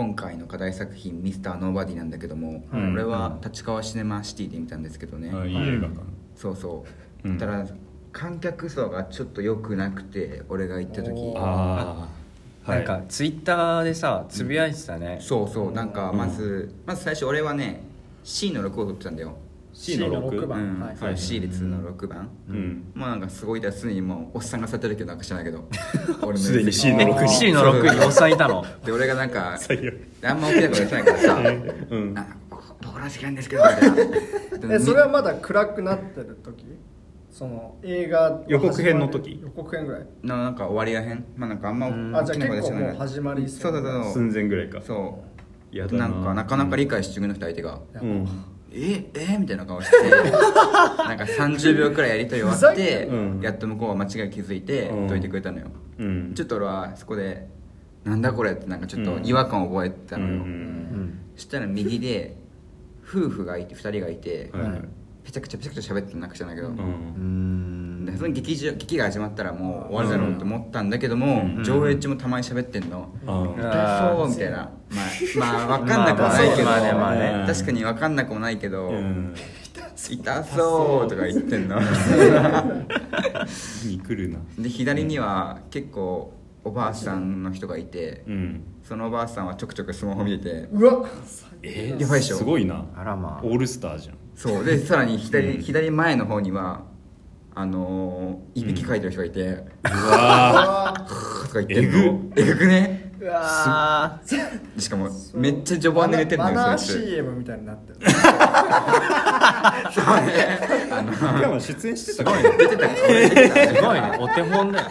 今回の課題作品「ミスターノーバディなんだけども、うん。俺は立川シネマシティで見たんですけどね、あいい映画館そうそう、うんただ観客層がちょっと良くなくて俺が行った時。ああなんかツイッターでさつぶやいてたね、そうそう。なんかまず、まず最初俺はね C の6を取ってたんだよ、C の 6, 6う番。ん。はい。そう C 列の6番、うん。まあなんかすごいだ常にもうおっさんが座ってるけどなんか知らないけど。俺もすでに C のえ6 C の6におっさんいたの？で俺がなんかあんま大きなことやってないからさ。うん。あ僕ら時間ですけどみたいな。えそれはまだ暗くなってる時？その映画予告編の時？予告編ぐらい。ななんか終わりらへん？まあなんかあんまあじゃあ大きなこと結構もうは知らない始まりそう。そうそう寸前ぐらいか。そう。やだななんかなかなか理解してくれなくて相手が。うん「ええみたいな顔して なんか30秒くらいやりとり終わって、んうん。やっと向こうは間違い気づいてうん。解いてくれたのよ、うん。ちょっと俺はそこで「なんだこれ」ってなんかちょっと違和感を覚えてたのよ、うん。うん。そしたら右で夫婦がいて2人がいて、はい。はいぺちゃくちゃぺちゃくちゃ喋ってなくちゃないけど、ううんんでその劇場劇が始まったらもう終わるだろうと思ったんだけども、うん。上映中もたまに喋ってんの、あ痛そうみたいな。まあまあ分かんなくもないけど、まあまあねまあね確かに分かんなくもないけど、うん。痛そうとか言ってんの。に来るなで左には結構おばあさんの人がいて、う。んそのおばあさんはちょくちょくスマホ見ててう。わえやばいでしょすごいなあらまあオールスターじゃんそう。でさらに左,、左前の方にはあのーいびきかいてる人がいて、うわあ とか言ってんのえぐくね？ーうわしかもめっちゃ序盤で寝てんのマナー CM みたいになってる。そうね。あのー、今出演してたか出てた俺出てた。すごいね。お手本だよ。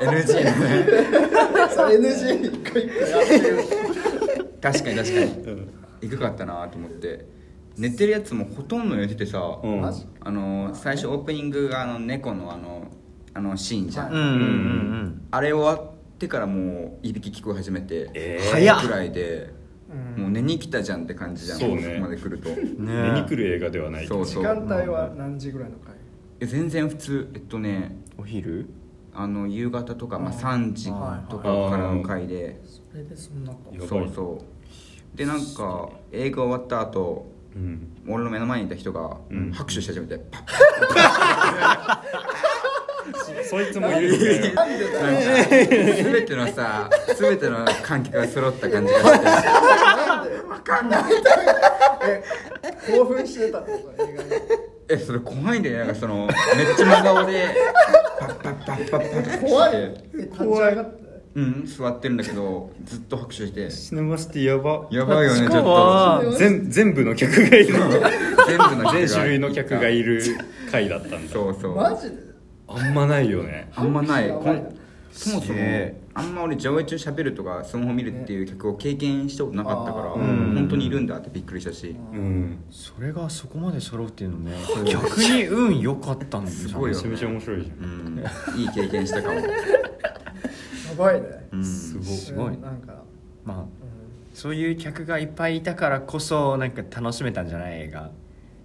NG のね。そう NG 一個一個やってる。確かに確かに。うん。えぐかったなと思って寝てるやつもほとんど寝ててさ、うん。あの最初オープニングがあの猫のあのあのシーンじゃん、うんうんうんあれ終わってからもういびき聞こえ始めて、えー。早っ。くらいで、うんもう寝に来たじゃんって感じじゃんそうね。こまで来ると。うん寝に来る映画ではないけど。そう時間帯は何時ぐらいの回？え全然普通。えっとねお昼？あの夕方とか、まあ、あ3時とかからの回で。それでそんなかそうそう。でなんか映画終わった後うん俺の目の前にいた人がうん。拍手し始めて、パッ。そいつもいるみたいな全てのさ全ての観客が揃った感じがして。なんで？わかんない。え興奮してたえそれ怖いんだよね。なんかそのめっちゃ真顔でパッパッパッパッパッって怖いうん座ってるんだけどずっと拍手して。シネマシティやば。やばいよねちょっと。怖全全部の客がいる。全部の全種類の客がいる回だったんだ。そうそう。マジで？あんまないよね。あんまない。そもそもあんま俺上映中喋るとかスマホ見るっていう客を経験したことなかったから、うん。本当にいるんだってびっくりしたし、うん。それがそこまで揃うっていうのね逆に運良かったんですすごいよめちゃめちゃ面白いじゃうんん、いい経験したかも、やばいね。うん、すごい。すごいなんか。まあうん。そういう客がいっぱいいたからこそなんか楽しめたんじゃない？映画。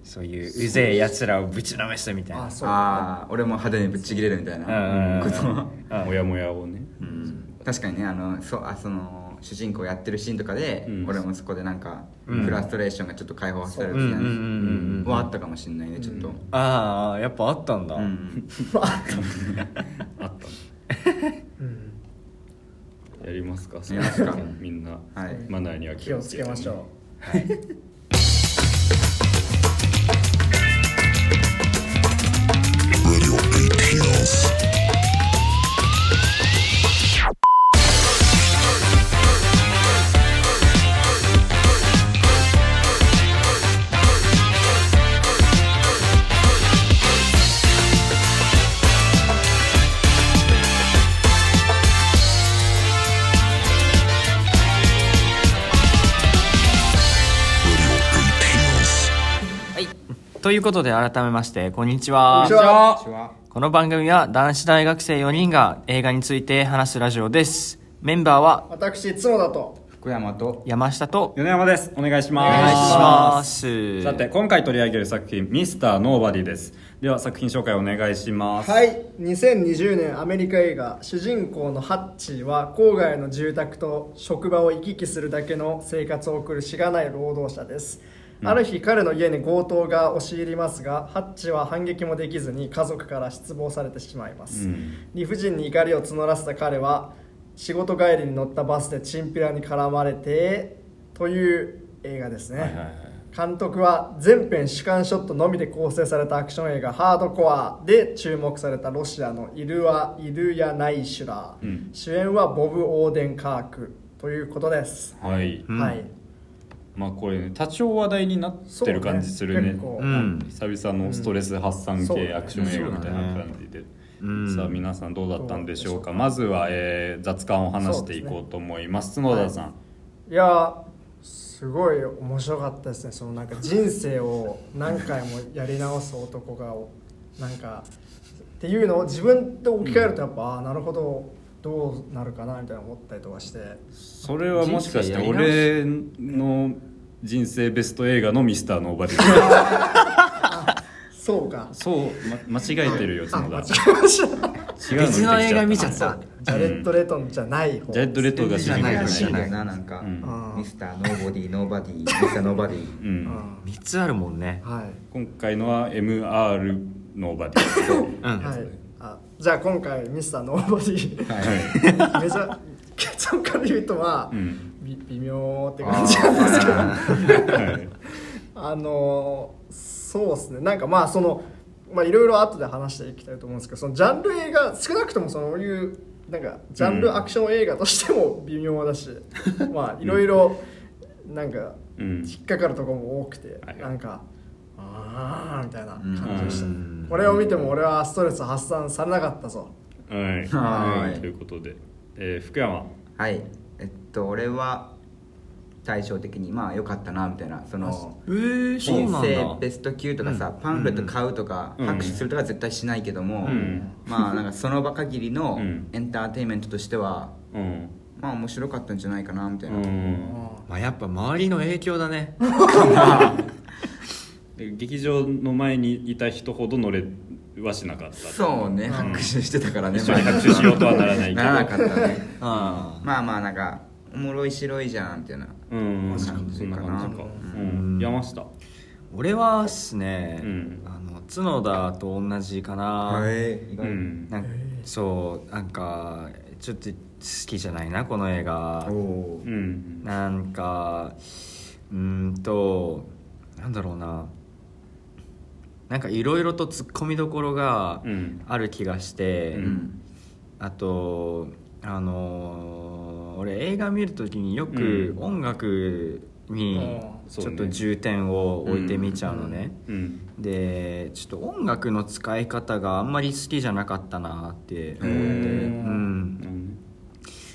そういううぜえやつらをぶちのめすみたいな。あそう。ああ俺も派手にぶっちぎれるみたいうんうんなうん。ことはうんモヤモヤをね。うん。確かにねあのそうあその主人公やってるシーンとかで、うん。俺もそこでなんか、うん。フラストレーションがちょっと解放されるうんうんうんみたいなうんうん。はあったかもしれないねちょっと、ああやっぱあったんだ、うん。あったうん やりますかやりますか。みんなはい。マナーには気をつけましょう。Radio いうことで改めましてこんにちは。こんにちは。この番組は男子大学生4人が映画について話すラジオです。メンバーは私角田と福山と山下と米山です。お願いします。お願いします。さて今回取り上げる作品「ミスターノーバディ」です。では作品紹介お願いします。はい。2020年アメリカ映画主人公のハッチーは郊外の住宅と職場を行き来するだけの生活を送るしがない労働者です、ある日彼の家に強盗が押し入りますがハッチは反撃もできずに家族から失望されてしまいます、うん。理不尽に怒りを募らせた彼は仕事帰りに乗ったバスでチンピラに絡まれてという映画ですね、はいはいはい。監督は全編主観ショットのみで構成されたアクション映画「ハードコア」で注目されたロシアのイルア・イルヤナイシュラー、うん。主演はボブ・オーデンカークということです、はい。うん。はいまあこれね多少話題になってる感じするね。そうね。うん久々のストレス発散うん。系アクション映画みたいな感じで、うんさあ皆さんどうだったんでしょうか。まずは、えー雑感を話していこうと思います。角田さん、い。やすごい面白かったですね。そのなんか人生を何回もやり直す男がなんかっていうのを自分と置き換えるとやっぱ、ああなるほどどうなるかなみたいな思ったりとかして。それはもしかして俺の人生ベスト映画の「ミスターノーバディ」そうか。そう、ま、間違えてるよ角田。違うの別の映画見ちゃった。ジャレット・レトンじゃない方。ジャレット・レッドが主人公じゃないなななんか、うん。ミスターノーボディノーバディミスターノーバディ。うん。うん。3つあるもんね。はい。今回のは MR ノーバディ。う。ん。はい。あじゃあ今回ミスターノーボディはい、めちゃ結論から言うとまあ、うん。び微妙って感じなんですけど。はい。あのーそうですね。なんかまあそのまあいろいろ後で話していきたいと思うんですけどそのジャンル映画少なくともそういうなんかジャンルアクション映画としても微妙だし、まあいろいろなんかうん。引っかかるところも多くて、はい。なんかああみたいな感じでした、うんこれを見ても俺はストレス発散されなかったぞ。はい。はい。ということで、えー福山。はい。えっと俺は対照的にまあ良かったなみたいなそのえー、そう人なんだ。生ベスト級とかさ、パンフレット買うとか、うん。拍手するとかは絶対しないけども、うん。まあなんかその場限りのうん。エンターテインメントとしてはうん。まあ面白かったんじゃないかなみたいな、うん。まあやっぱ周りの影響だね。で劇場の前にいた人ほど乗れはしなかったそうね拍手してたからね、一緒に拍手しようとはならないけど。ならなかったね。あ まあまあなんかおもろい白いじゃんみたいなうん。そんな感じか、ううん。山下。俺はっすね、うん。あの角田と同じかな、いうん。なんかそうなんかちょっと好きじゃないなこの映画。おおう、ん。なんかうーんとなんだろうななんかいろいろと突っ込みどころがうん。ある気がして、うん。あとあのー俺映画見るときによくうん。音楽にうんちょっと重点を置いてみちゃうのね、うん。でちょっと音楽の使い方があんまり好きじゃなかったなって思って、うん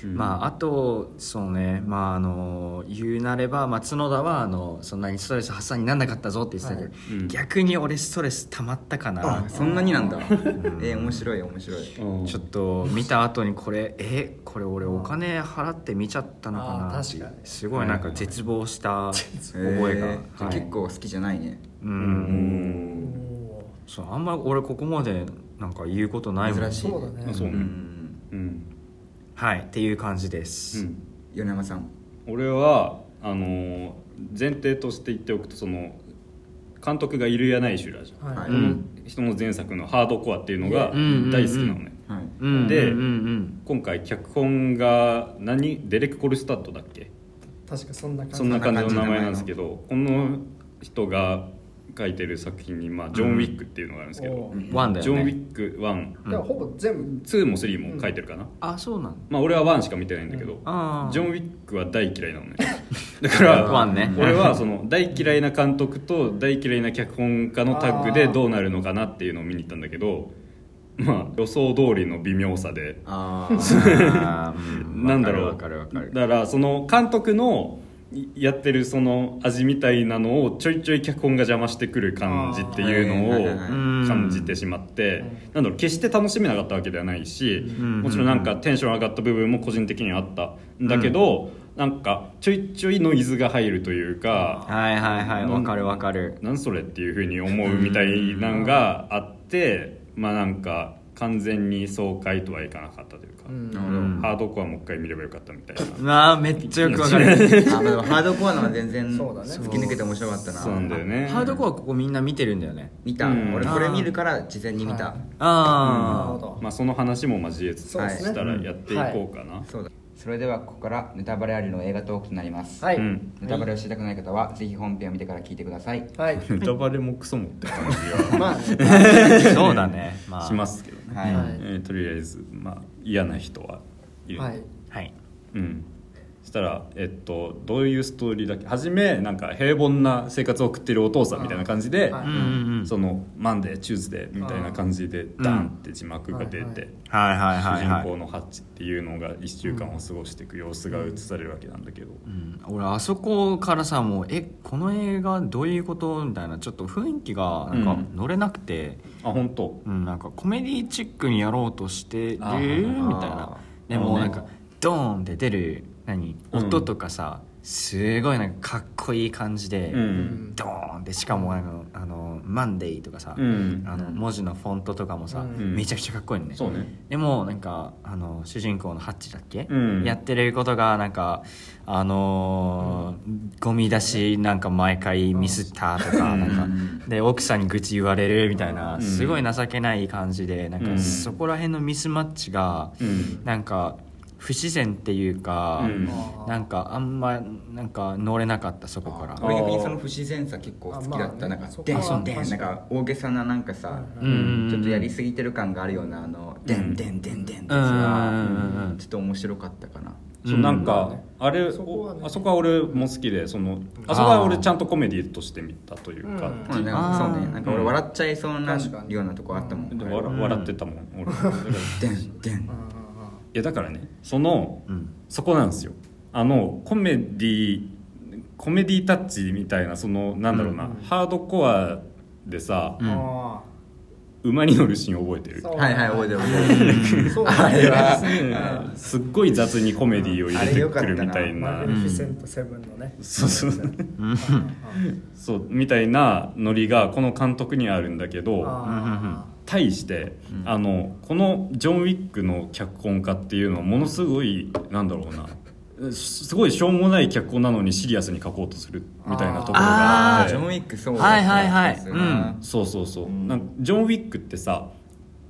うん。まああとそうねまああの言うなれば、まあ、角田はあのそんなにストレス発散にならなかったぞって言ってたけど、はい。うん。逆に俺ストレス溜まったかな。あそんなになんだ。えー面白い面白い。うん。ちょっと見た後にこれえこれ俺お金払って見ちゃったのかな確かに。すごいなんか絶望した覚えが、えーはい。結構好きじゃないね。ううん。んそうあんま俺ここまでなんか言うことないもん珍しい。そうだね。あそうね。うん。うんはいっていう感じでうす、ん。米山さん。俺はあのー前提として言っておくとその監督がイルヤナイシュラじゃん、はい。この人の前作の「ハードコア」っていうのがうん。大好きなのね、でうん。うん。今回脚本が何？デレク・コルスタッドだっけ？確かそんな感じ。そんな感じの名前なんですけどこの人が書いてる作品に、まあ、ジョン・ウィックっていうのがあるんですけど、おうん。ワンだジョン・ウィック1、でもほぼ全部。2も3も書いてるかな、あそうなんまあ俺は1しか見てないんだけど、あージョン・ウィックは大嫌いなのね。だから俺はその大嫌いな監督と大嫌いな脚本家のタッグでどうなるのかなっていうのを見に行ったんだけど。まあ予想通りの微妙さで。ああ。ー うん。なんだろう。だからその監督のいやってるその味みたいなのをちょいちょい脚本が邪魔してくる感じっていうのを感じてしまってなんだろう決して楽しめなかったわけではないしん。もちろんなんかテンション上がった部分も個人的にはあった。んだけどなんかちょいちょいノイズが入るというかはいはいはい。わかるわかる。なんそれっていうふうに思うみたいなんがあってまあなんか完全に爽快とはいかなかったというか、ハードコアもう一回見ればよかったみたいな。まあめっちゃよくわかる。あでもハードコアのは全然そうだね。突き抜けて面白かったな。そうなんだよね。ハードコアここみんな見てるんだよね。見た、うん。俺これ見るから事前に見た、はい。なるあほど。まあその話も交えつつそうですね。したらやっていこうかな、そうだそれではここからネタバレありの映画トークとなります、はい、うん。ネタバレを知りたくない方はぜひ本編を見てから聞いてください。はい。ネタバレもクソもって感じまあね。あ そうだね。まあ。がしますけどね、はい、はい。えーとりあえずまあ嫌な人はいる、はい。はい。うん。そしたら、えっと、どういうストーリーだっけ？初めなんか平凡な生活を送ってるお父さんみたいな感じで、その Monday Tuesday みたいな感じでダンって字幕が出て、はいはい。はいはい主はい。人公のハッチっていうのが1週間を過ごしていく様子が映されるわけなんだけど、うん。俺あそこからさもうえこの映画どういうこと？みたいなちょっと雰囲気がなんかうん。乗れなくて、あ本当？うんなんかコメディチックにやろうとしてるみあたいーな。でもなんかドーンって出る何？うん。音とかさ、すごいなんかかっこいい感じで、うん。ドーンってしかもあのあのマンデーとかさ、うん。あの文字のフォントとかもさ、うん。めちゃくちゃかっこいいのね。そうね。でもなんかあの主人公のハッチだっけ、うん。やってることがなんかあのーゴミ出しなんか毎回ミスったとかなんかで奥さんに愚痴言われるみたいなうん。すごい情けない感じでなんかうん。そこら辺のミスマッチがうん。なんか不自然っていうかうん。なんかあんまなんか乗れなかったそこから。俺逆にその不自然さ結構好きだった、あまあねなんかそこデンはデンなんか大げさななんかさ、うん。ちょっとやりすぎてる感があるようなあのデンデンデンデンってやつうんうんがうんうん。ちょっと面白かったかな。そうなんか、まあれそこはね。おあそこは俺も好きでそのあそこは俺ちゃんとコメディとして見たというか、そうね。なんか俺笑っちゃいそうなようなとこあったもん、笑笑ってたもん俺。だからいやだからねそのうん。そこなんですよ。あのコメディコメディタッチみたいなそのなんだろうな、うん。ハードコアでさ、うん。あ馬に乗るシーン覚えてる？はいはい覚えてる覚えてる。そう。あれはすっごい雑にコメディを入れてくるみたいな。マグニフィセントセブンのね。そうそう。うん。そうみたいなノリがこの監督にはあるんだけどあ対して、あのこのジョン・ウィックの脚本家っていうのはものすごいなんだろうなすすごいしょうもない脚本なのにシリアスに書こうとするみたいなところがあって。ジョン・ウィックそうだはいはいはい。そうだなそうそうそう、なんかジョン・ウィックってさ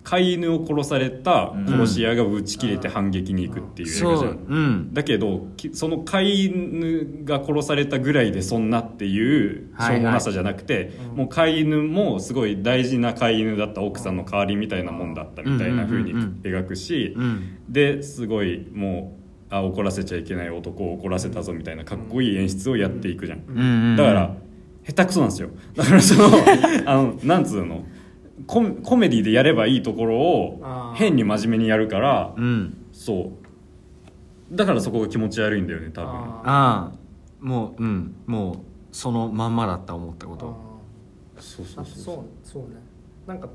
飼い犬を殺された殺し屋が打ち切れて反撃に行くっていう映画そうじゃん、う。ん。だけどきその飼い犬が殺されたぐらいでそんなっていうしはいはい。ょうもなさじゃなくて、もう飼い犬もすごい大事な飼い犬だった奥さんの代わりみたいなもんだったみたいな風にうんうんうん。描くし、うん。ですごいもうあ怒らせちゃいけない男を怒らせたぞみたいなかっこいい演出をやっていくじゃん、うんうんだから下手くそなんですよ。だからそのあのなんつうの？ココメディでやればいいところを変に真面目にやるからうん。そう。だからそこが気持ち悪いんだよね多分。あああもううん。もうそのまんまだった思ったこと。そうそうそうあそうそうね。なんか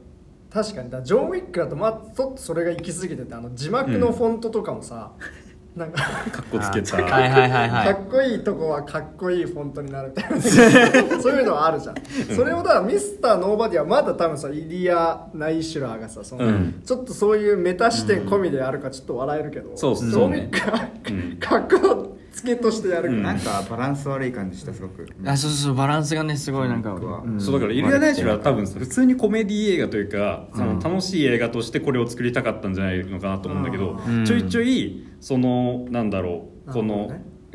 確かにだジョン・ウィックだとまあちょっとそれが行き過ぎててあの字幕のフォントとかもさ、なんかかっこつけた。あはいはいはいはい。かっこいいとこはかっこいいフォントになるみたいなそういうのはあるじゃん。それをだからミスターノーバディはまだ多分さイリア・ナイシュラーがさその、うん。ちょっとそういうメタ視点込みでやるかちょっと笑えるけど、そうそうジョン・ウィックはうん。かっこつけとしてやるうん。なんかバランス悪い感じしたすごく。あそうそうバランスがねすごいなんか、僕はん。そうだからイリア・ナイシュラは多分普通にコメディ映画というかその楽しい映画としてこれを作りたかったんじゃないのかなと思うんだけどうん。ちょいちょいそのなんだろうこの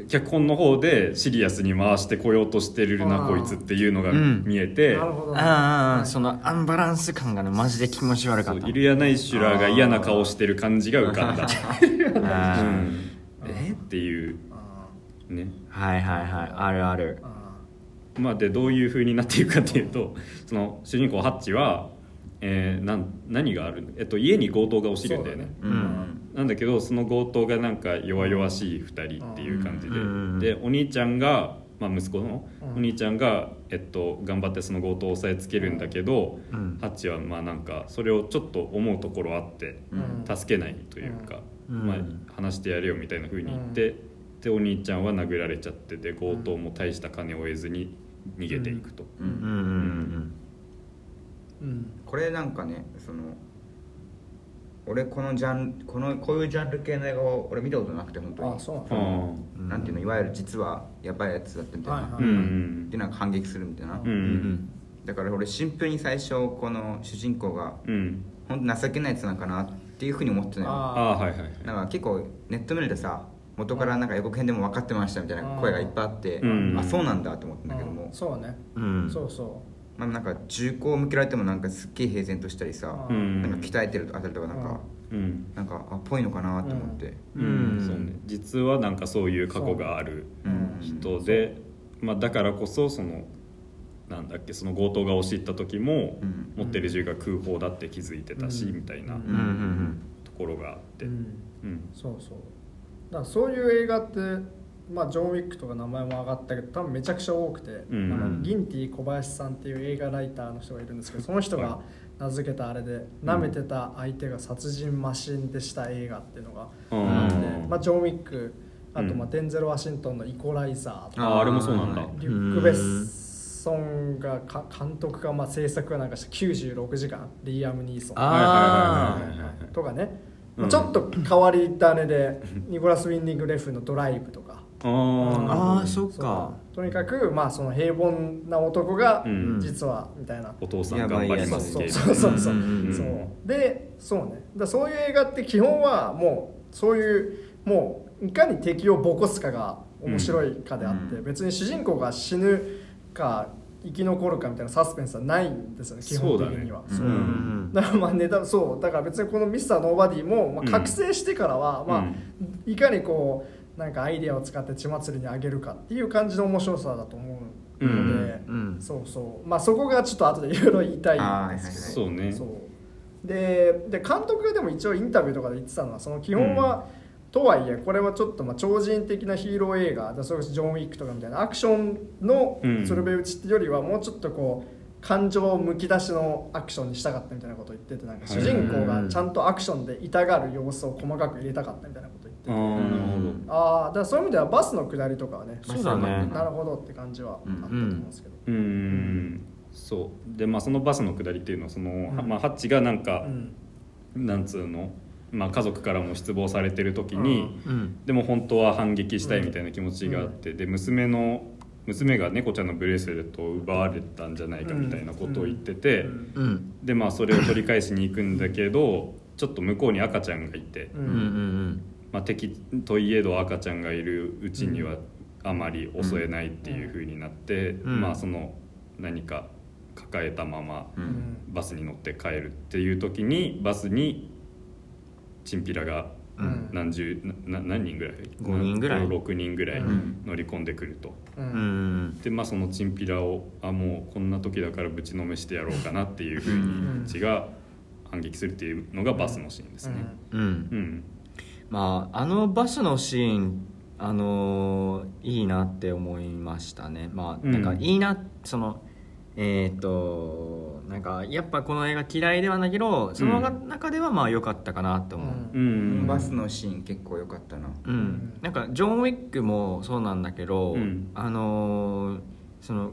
脚本の方でシリアスに回してこようとしてるなこいつっていうのがうん。見えて。なるほどね。ああはいそのアンバランス感がねマジで気持ち悪かった。イリア・ナイシュラーが嫌な顔してる感じが浮かんだ、うん、え？っていう。あね。はいはいはい。あるある。まあ、でどういう風になっていくかっていうとその主人公ハッチは、えーなん何がある、えっと、家に強盗が押し入るんだよね。うん。うんなんだけどその強盗がなんか弱々しい2人っていう感じで、うん。でお兄ちゃんが、まあ、息子のうん。お兄ちゃんが、えっと、頑張ってその強盗を押さえつけるんだけど、うん。ハッチはまあなんかそれをちょっと思うところあって助けないというか、うん。まあ、話してやれよみたいな風に言って、でお兄ちゃんは殴られちゃってで強盗も大した金を得ずに逃げていくと、これなんかねその俺このジャンこのこういうジャンル系の映画を俺見たことなくて本当に。あそうなんあだあなんていうのいわゆる実はやばいやつだったみたいな、はいはいうんうん。でなんか反撃するみたいな、ううん。んだから俺シンプルに最初この主人公がうん。本当情けないやつなんかなっていうふうに思ってたのよ。あはいはいはい。なんか結構ネット見るとさ元からなんか予告編でも分かってましたみたいな声がいっぱいあって、うん。あそうなんだと思ったんだけども、そうね。うん。そうそまあ、なんか銃口を向けられてもなんかすっげえ平然としたりさ、ううん。なんか鍛えてるあたりとかなんか、うん。なんかあっぽいのかなと思って、うん。うん。そうね。実はなんかそういう過去があるうん。人で、まあ、だからこそそのなんだっけその強盗が押し入った時も、うん。持ってる銃が空砲だって気づいてたし、うん。みたいなところがあって、ううん。うん。そうそう。だからそういう映画ってまあジョン・ウィックとか名前も上がったけど多分めちゃくちゃ多くて、うん。あのギンティ小林さんっていう映画ライターの人がいるんですけどその人はが名付けたあれで舐めてた相手が殺人マシンでした映画っていうのがうんあって、うん。まあ、ジョン・ウィックあとまあうんデンゼル・ワシントンの「イコライザー」とかあああれもそうなんだ。はいリュック・ベッソンがか監督がまあ制作がなんかした96時間リーアム・ニーソン。とかね、うん。ちょっと変わり種でニコラス・ウィンディング・レフの「ドライブ」とかあーああそっか。とにかくまあその平凡な男がうん。実はみたいな、お父さん頑張りますそう。系そうそうそう,、うんうんそうでそうね。だそういう映画って基本はもうそういうもういかに敵をボコすかが面白いかであって、うん。別に主人公が死ぬか生き残るかみたいなサスペンスはないんですよね基本的には。そうだね。うん。だからまあネタそう。だから別にこのミスターノーバディも、まあ、うん。覚醒してからは、まあうん。いかにこうなんかアイデアを使って血祭りにあげるかっていう感じの面白さだと思うので、うんそうそう。まあそこがちょっと後でいろいろ言いたいんですけど。そうね。そう。でで監督がでも一応インタビューとかで言ってたのはその基本は、とはいえこれはちょっとまあ超人的なヒーロー映画でそれこそジョン・ウィックとかみたいなアクションのうん鶴瓶打ちってよりはもうちょっとこう感情むき出しのアクションにしたかったみたいなことを言っててなんか主人公がちゃんとアクションで痛がる様子を細かく入れたかったみたいなこあーなるほどああだからそういう意味ではバスの下りとかはねそうだね。なるほどって感じはあったと思うんですけど、うーん。そう。でまあそのバスの下りっていうのはその、ん。まあ、ハッチがなんかう、ん。なんつうの、まあ、家族からも失望されてる時に、うん。でも本当は反撃したいみたいな気持ちがあって、で娘の娘が猫ちゃんのブレスレットを奪われたんじゃないかみたいなことを言ってて、うん。うん。でまあそれを取り返しに行くんだけどちょっと向こうに赤ちゃんがいて、ううんんまあ、敵といえど赤ちゃんがいるうちにはあまり襲えないっていう風になって、ん。まあその何か抱えたままううん。んバスに乗って帰るっていう時にバスにチンピラがうん。何十なな何人ぐらい？五人ぐらい。6人ぐらいうん。乗り込んでくると。ううん。んでまあそのチンピラをあもうこんな時だからぶちのめしてやろうかなっていうふうにうん。うちが反撃するっていうのがバスのシーンですね。うん。うんまああのバスのシーンあのーいいなって思いましたね。まあなんかうんいいな、そのえっ、となんかやっぱこの映画嫌いではないけどその中ではまあ良かったかなって思う、うん。バスのシーン結構良かったな。うん。なんかジョン・ウィックもそうなんだけど、うん。あのーその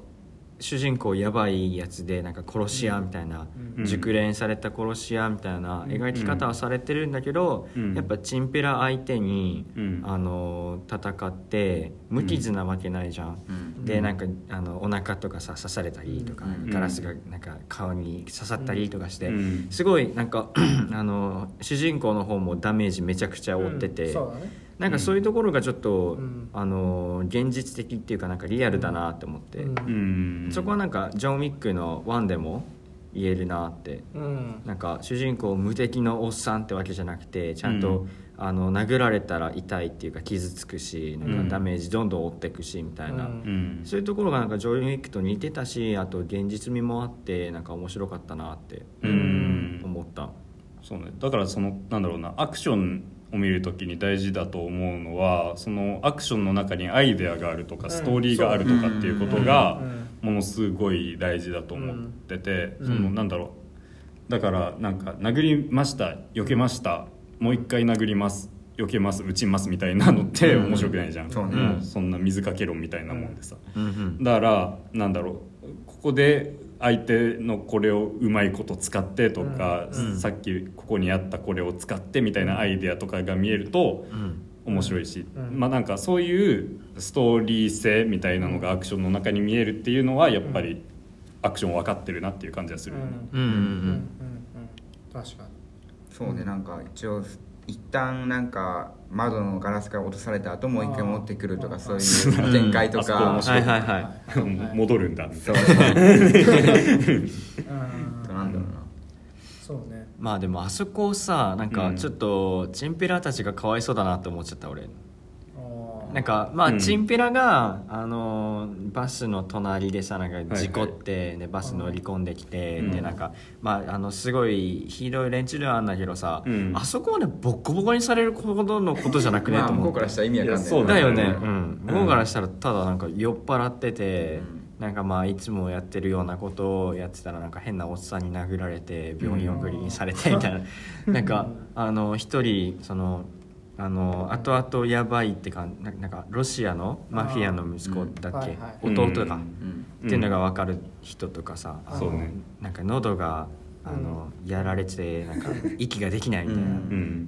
主人公やばいやつでなんか殺し屋みたいな、うん。熟練された殺し屋みたいな描き方はされてるんだけど、うん。やっぱチンピラ相手に、うん。あのー戦って無傷なわけないじゃん。うん。でなんかあのお腹とかさ刺されたりとか、うん。ガラスがなんか顔に刺さったりとかして、うん。すごいなんか あの主人公の方もダメージめちゃくちゃ負ってて、うん。そうだねなんかそういうところがちょっと、うん。あの現実的っていうかなんかリアルだなって思って、うん。うん。そこはなんかジョン・ウィックの1でも言えるなって。うん。なんか主人公無敵のおっさんってわけじゃなくてちゃんと、うん。あの殴られたら痛いっていうか傷つくしなんうん。かダメージどんどん負っていくしみたいな、そういうところがなんかジョン・ウィックと似てたしあと現実味もあってなんか面白かったなってうん。思った。そうね。だからそのなんだろうなアクションを見るときに大事だと思うのはそのアクションの中にアイデアがあるとかん。ストーリーがあるとかっていうことがうん。ものすごい大事だと思ってて、うん。そのなんだろう。だからなんか殴りました避けましたもう一回殴ります避けます撃ちますみたいなのってうん。面白くないじゃん、そん。な水かけ論みたいなもんでさ、だからなんだろう。ここで相手のこれをうまいこと使ってとか、うん。さっきここにあったこれを使ってみたいなアイデアとかが見えるとうん。面白いし、うん。まあなんかそういうストーリー性みたいなのがアクションの中に見えるっていうのはやっぱりアクション分かってるなっていう感じがするよね、うんうんうんうん。確かに。そうねなんか一応一旦なんか窓のガラスから落とされた後もう一回持ってくるとかそういう展開とあそこ面か白い。はいはいはい。戻るんだみたそいうなう。ん。なんだろうな。そうね。まあでもあそこさなんかうん。ちょっとチンピラたちがかわいそうだなって思っちゃった俺なんかまあ、うん。チンピラがあのバスの隣でさなんか事故って、でバス乗り込んできて、うん。でなんかまああのすごいひどい連中ではあんだけどさ、うん。あそこまでボッコボコにされるほどのことじゃなくねまあ向こうからしたら意味わかんないいやそうだよね、ううんん、向こうからしたらただなんか酔っ払ってて、なんかまあいつもやってるようなことをやってたらなんか変なおっさんに殴られて病院送りにされてみたいな、なんかあの一人そのあの後々やばいってかななんかロシアのマフィアの息子だっけ、うん。はいはい弟か、うんうんっていうのが分かる人とかさ、うん。そうね。なんか喉があの、やられてなんか 息ができないみたいな、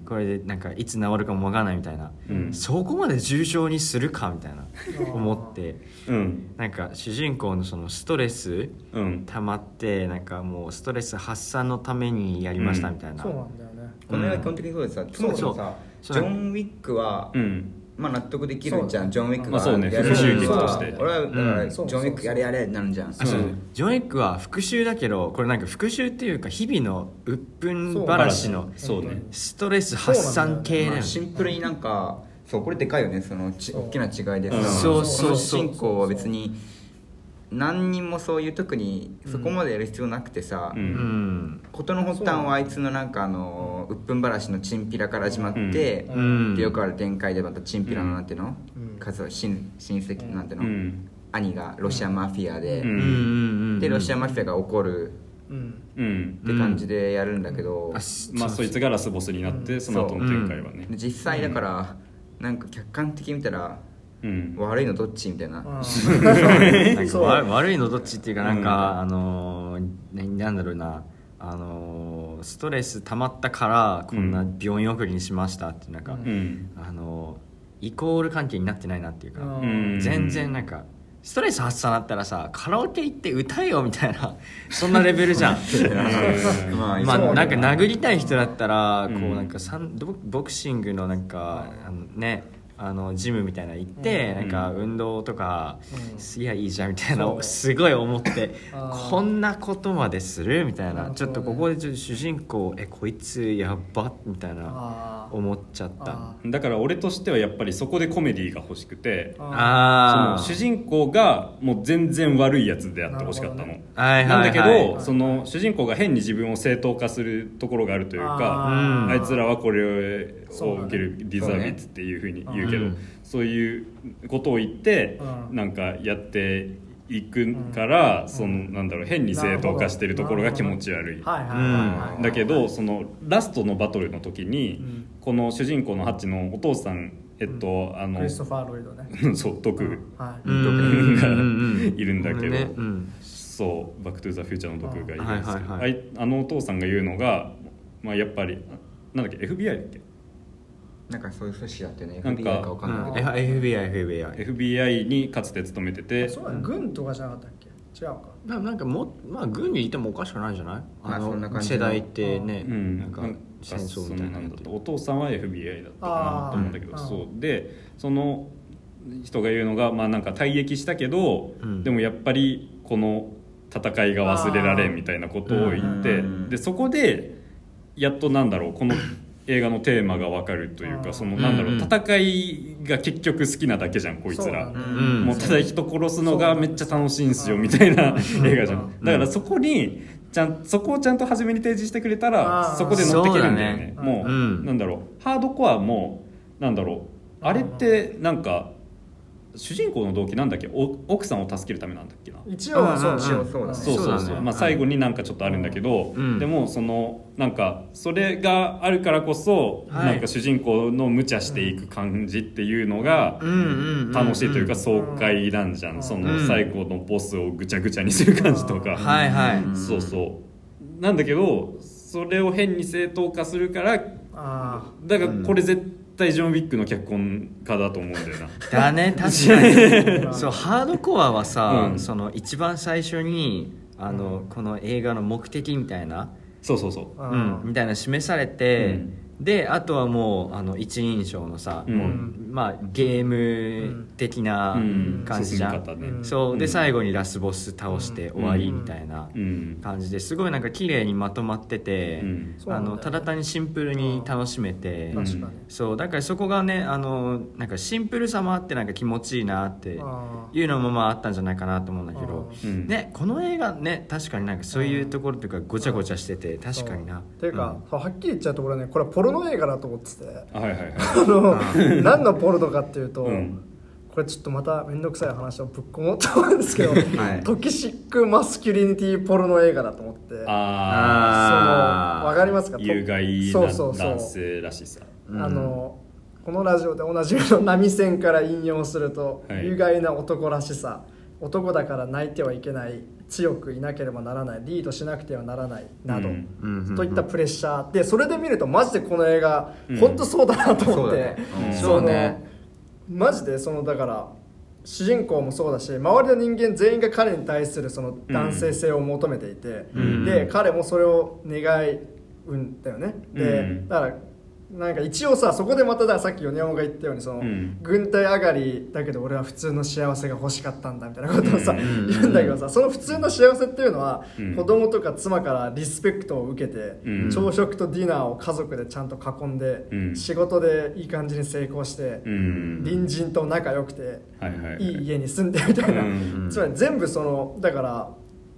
これでなんかいつ治るかも分かんないみたいな、うん。そこまで重症にするかみたいな。思って。うん。なんか主人公のそのストレスうん。溜まってなんかもうストレス発散のためにやりましたみたいな、そうなんだよね。この映画基本的にそうでさそもそもさジョン・ウィックはうん。まあ納得できるじゃん。ジョン・ウィックがまあそうね。やる復讐劇として。俺はだからうん。ジョン・ウィックやれやれってなるじゃん。あそう。うんジョン・ウィックは復讐だけどこれなんか復讐っていうか日々の鬱憤話のそうね。ストレス発散系だよね。まあシンプルになんかそうこれでかいよね。そのち大きな違いで。うん。さそうそうこそう。の主人公は別に何人もそういう特にそこまでやる必要なくてさ、ううん。ん事の発端はあいつのなんかあの鬱憤話のチンピラから始まって、うん。でよくある展開でまたチンピラのなんていうの、うん。家族親親戚なんていうの、うん。兄がロシアマフィアで、でロシアマフィアが怒るって感じでやるんだけど、まあそいつがラスボスになってその後の展開はね。で実際だから、なんか客観的に見たらうん。悪いのどっちみたいな、悪悪いのどっちっていうかなんか、うん。あのーななんだろうな。あのーストレス溜まったからこんな病院送りにしましたってなんか、うん。うんあのーイコール関係になってないなっていうか、うん。全然なんかストレス発散だったらさカラオケ行って歌えよみたいなそんなレベルじゃん。まあまあなんか殴りたい人だったらこううん。なんかサンボボクシングのなんかあのねあのジムみたいなの行ってうん。なんか運動とかうん。すりゃいいじゃんみたいなすごい思ってこんなことまでするみたいなちょっとここでちょっと主人公えこいつやばみたいな思っちゃった。あだから俺としてはやっぱりそこでコメディが欲しくてそああの主人公がもう全然悪いやつであってほしかったの、なるはいなんだけど、はいはい。その主人公が変に自分を正当化するところがあるというかああいつらはこれそうだねを受けるディザービッツっていうふうに言うけどうん。そういうことを言ってうん。なんかやっていくからそのなんだろう変に正当化してるところが気持ち悪い。はいはいはいはい。だけどそのラストのバトルの時に、ん。この主人公のハッチのお父さんえっと、あのクリストファー・ロイドね。そう毒はい。うんうん。うん。うん。いるん。だけどねうん。そう「バック・トゥ・ザ・フューチャー」の毒がいるんですけど、あのお父さんが言うのが、まあ、やっぱりなんだっけ FBI だっけ？なんかそういう組織だってねなんか FBI かわかんないけど、FBI FBI FBI にかつて勤めてて。そうだ。ね軍とかじゃなかったっけ？違うか。ななんかもまあ軍にいてもおかしくないんじゃない？まああそんな感じの。の世代ってね、うん、なんか戦争みたいな。お父さんは FBI だったかなと思うんだけどそう。でその人が言うのがまあなんか退役したけど、うん。でもやっぱりこの戦いが忘れられんみたいなことを言って、うん。でそこでやっとなんだろうこの映画のテーマが分かるというかそのなんだろううん戦いが結局好きなだけじゃんこいつら。もうただ人殺すのがめっちゃ楽しいんすよみたいな映画じゃん。だからそこにちゃんそこをちゃんと初めに提示してくれたらそこで乗ってけるんだよね。もう、うんなんだろう。ハードコアもなんだろう。あれってなんか主人公の動機なんだっけ？お奥さんを助けるためなんだっけな？一応そうそうそうそうそう。そうだね。まあ、最後になんかちょっとあるんだけど、うん。でもそのなんかそれがあるからこそ、はい。なんか主人公の無茶していく感じっていうのが楽しいというか爽快なんじゃん、うん。その最後のボスをぐちゃぐちゃにする感じとか、はいはい。そうそう。なんだけどそれを変に正当化するからあだからこれ絶対ジョン・ウィックの脚本家だと思うんだよな。だね 確かに。そう ハードコアはさ、うん。その一番最初にあの、この映画の目的みたいな、そうそうそう。あうん、みたいな示されて、うんであとはもうあの一人称のさ、うん。もうまあ、ゲーム的なうん。感じじゃん、進み方ね、うん。そう。で、うん。最後にラスボス倒して終わりみたいなうん。感じですごいなんか綺麗にまとまってて、うん。あそうなんだ。よねのただ単にシンプルに楽しめて、うん。確かに。そう。だからそこがねあのなんかシンプルさもあってなんか気持ちいいなってあいうのもまああったんじゃないかなと思うんだけど、うん。ね、この映画ね確かになんかそういうところというかごちゃごちゃしてて確かにな。っていうか、はっきり言っちゃうところねこれはポルノ映画だと思ってて。あはいはいはい。あの何のポルノかっていうと、うん。これちょっとまた面倒くさい話をぶっ込もうと思うんですけど、はい。トキシックマスキュリニティポルノ映画だと思って。あそのわかりますか？あ有害なそうそうそう。男性らしさうん。あのこのラジオでおなじみの波線から引用すると、はい。有害な男らしさ男だから泣いてはいけない強くいなければならないリードしなくてはならないなど、といったプレッシャー。でそれで見るとマジでこの映画、うん。本当そうだなと思って、そうだね。マジでそのだから主人公もそうだし周りの人間全員が彼に対するその男性性を求めていて、うん。で彼もそれを願うんだよね。で、うん。だからなんか一応さそこでまたださっき米山が言ったようにその、うん。軍隊上がりだけど俺は普通の幸せが欲しかったんだみたいなことをさ、うん。言うんだけどさその普通の幸せっていうのは、うん。子供とか妻からリスペクトを受けて、うん。朝食とディナーを家族でちゃんと囲んで、うん。仕事でいい感じに成功して、うん。隣人と仲良くて、はいはいはい。いい家に住んでみたいな、うんつまり全部そのだから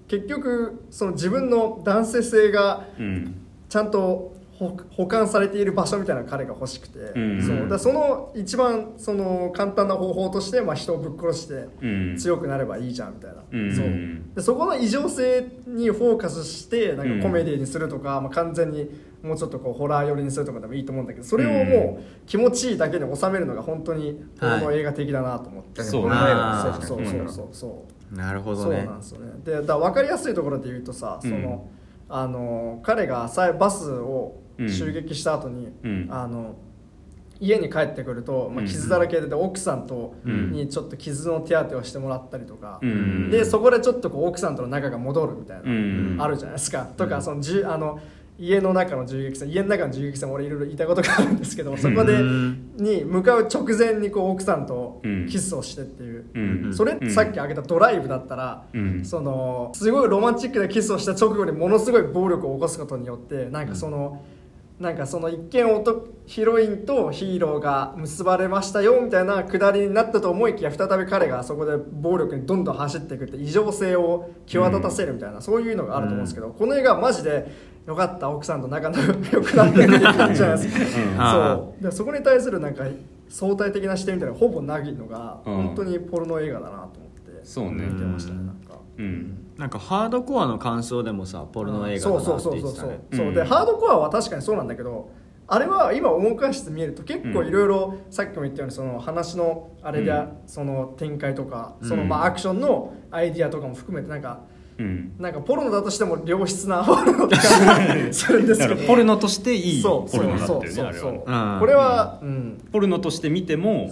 結局その自分の男性性がうん。ちゃんとほ保管されている場所みたいな彼が欲しくて、うんそう。だその一番その簡単な方法として、まあ、人をぶっ殺してうん。強くなればいいじゃんみたいな、うんそう。でそこの異常性にフォーカスしてなんかコメディにするとか、まあ、完全にもうちょっとこうホラー寄りにするとかでもいいと思うんだけどそれをもう気持ちいいだけに収めるのが本当にこの映画的だなと思って、そうこの映画あー確かにそうそうそうそう。なるほどね。そうなんですよね。でだ分かりやすいところで言うとさ、そのあの彼がさバスを襲撃した後に、うん。あの家に帰ってくると、まあ、傷だらけでで奥さんとうん。にちょっと傷の手当てをしてもらったりとか、うん。でそこでちょっとこう奥さんとの仲が戻るみたいな、うん。あるじゃないですか、とかそのじゅあの家の中の銃撃戦家の中の銃撃戦も俺いろいろ言いたことがあるんですけどそこでうん。に向かう直前にこう奥さんとうん。キスをしてっていう、うん。それってさっき挙げたドライブだったら、うん。そのすごいロマンチックなキスをした直後にものすごい暴力を起こすことによってなんかその、なんかその一見男ヒロインとヒーローが結ばれましたよみたいなくだりになったと思いきや再び彼がそこで暴力にどんどん走っていくって異常性を際立たせるみたいな、そういうのがあると思うんですけど、この映画はマジでよかった奥さんと仲良くなってるって感じじゃないですか、あそう。でそこに対するなんか相対的な視点みたいなほぼないのがうん本当にポルノ映画だなと思ってそうね見てましたねなんか。うんなんかハードコアの感想でもさポルノ映画だなってうそうそうそう言ってたねうん。そう。でハードコアは確かにそうなんだけどあれは今思い返してみると結構いろいろさっきも言ったようにその話のあれで、うん。そその展開とかうん。そのまあアクションのアイディアとかも含めてなんかうん。なんかポルノだとしても良質なポルノって感じするんですけど。ポルノとしていいポルノだったよねあれはこれはうん。ポルノとして見ても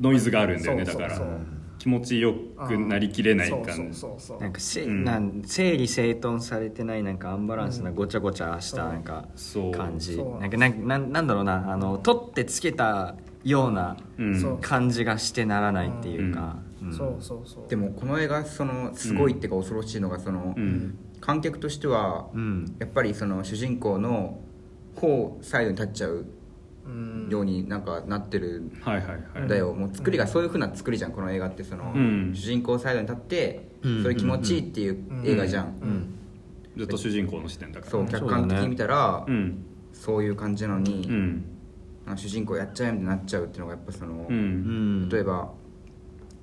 ノイズがあるんだよねだからそうそう。そう気持ちよくなりきれない感じ。そうそうそうそう。なんかせ、うん。なん整理整頓されてないなんかアンバランスなごちゃごちゃしたなんかそう。感じ。そうなんかなんなんなんだろうな。あの取ってつけたようなうん。そう。感じがしてならないっていうか、うん。そうそうそう。でもこの映画そのすごいっていうか恐ろしいのがその、うん。観客としてはうん。やっぱりその主人公の方サイドに立っちゃううんようになんかなってるはいはいはい。だよ。もう作りがそういうふうな作りじゃん。この映画ってその、うん。主人公サイドに立ってうん。それ気持ちいいっていう映画じゃん、うん。ずっと主人公の視点だから。そうね客観的に見たらう、ん。そういう感じなのに、うん。なんか主人公やっちゃえみたいになっちゃうっていうのがやっぱその、例えば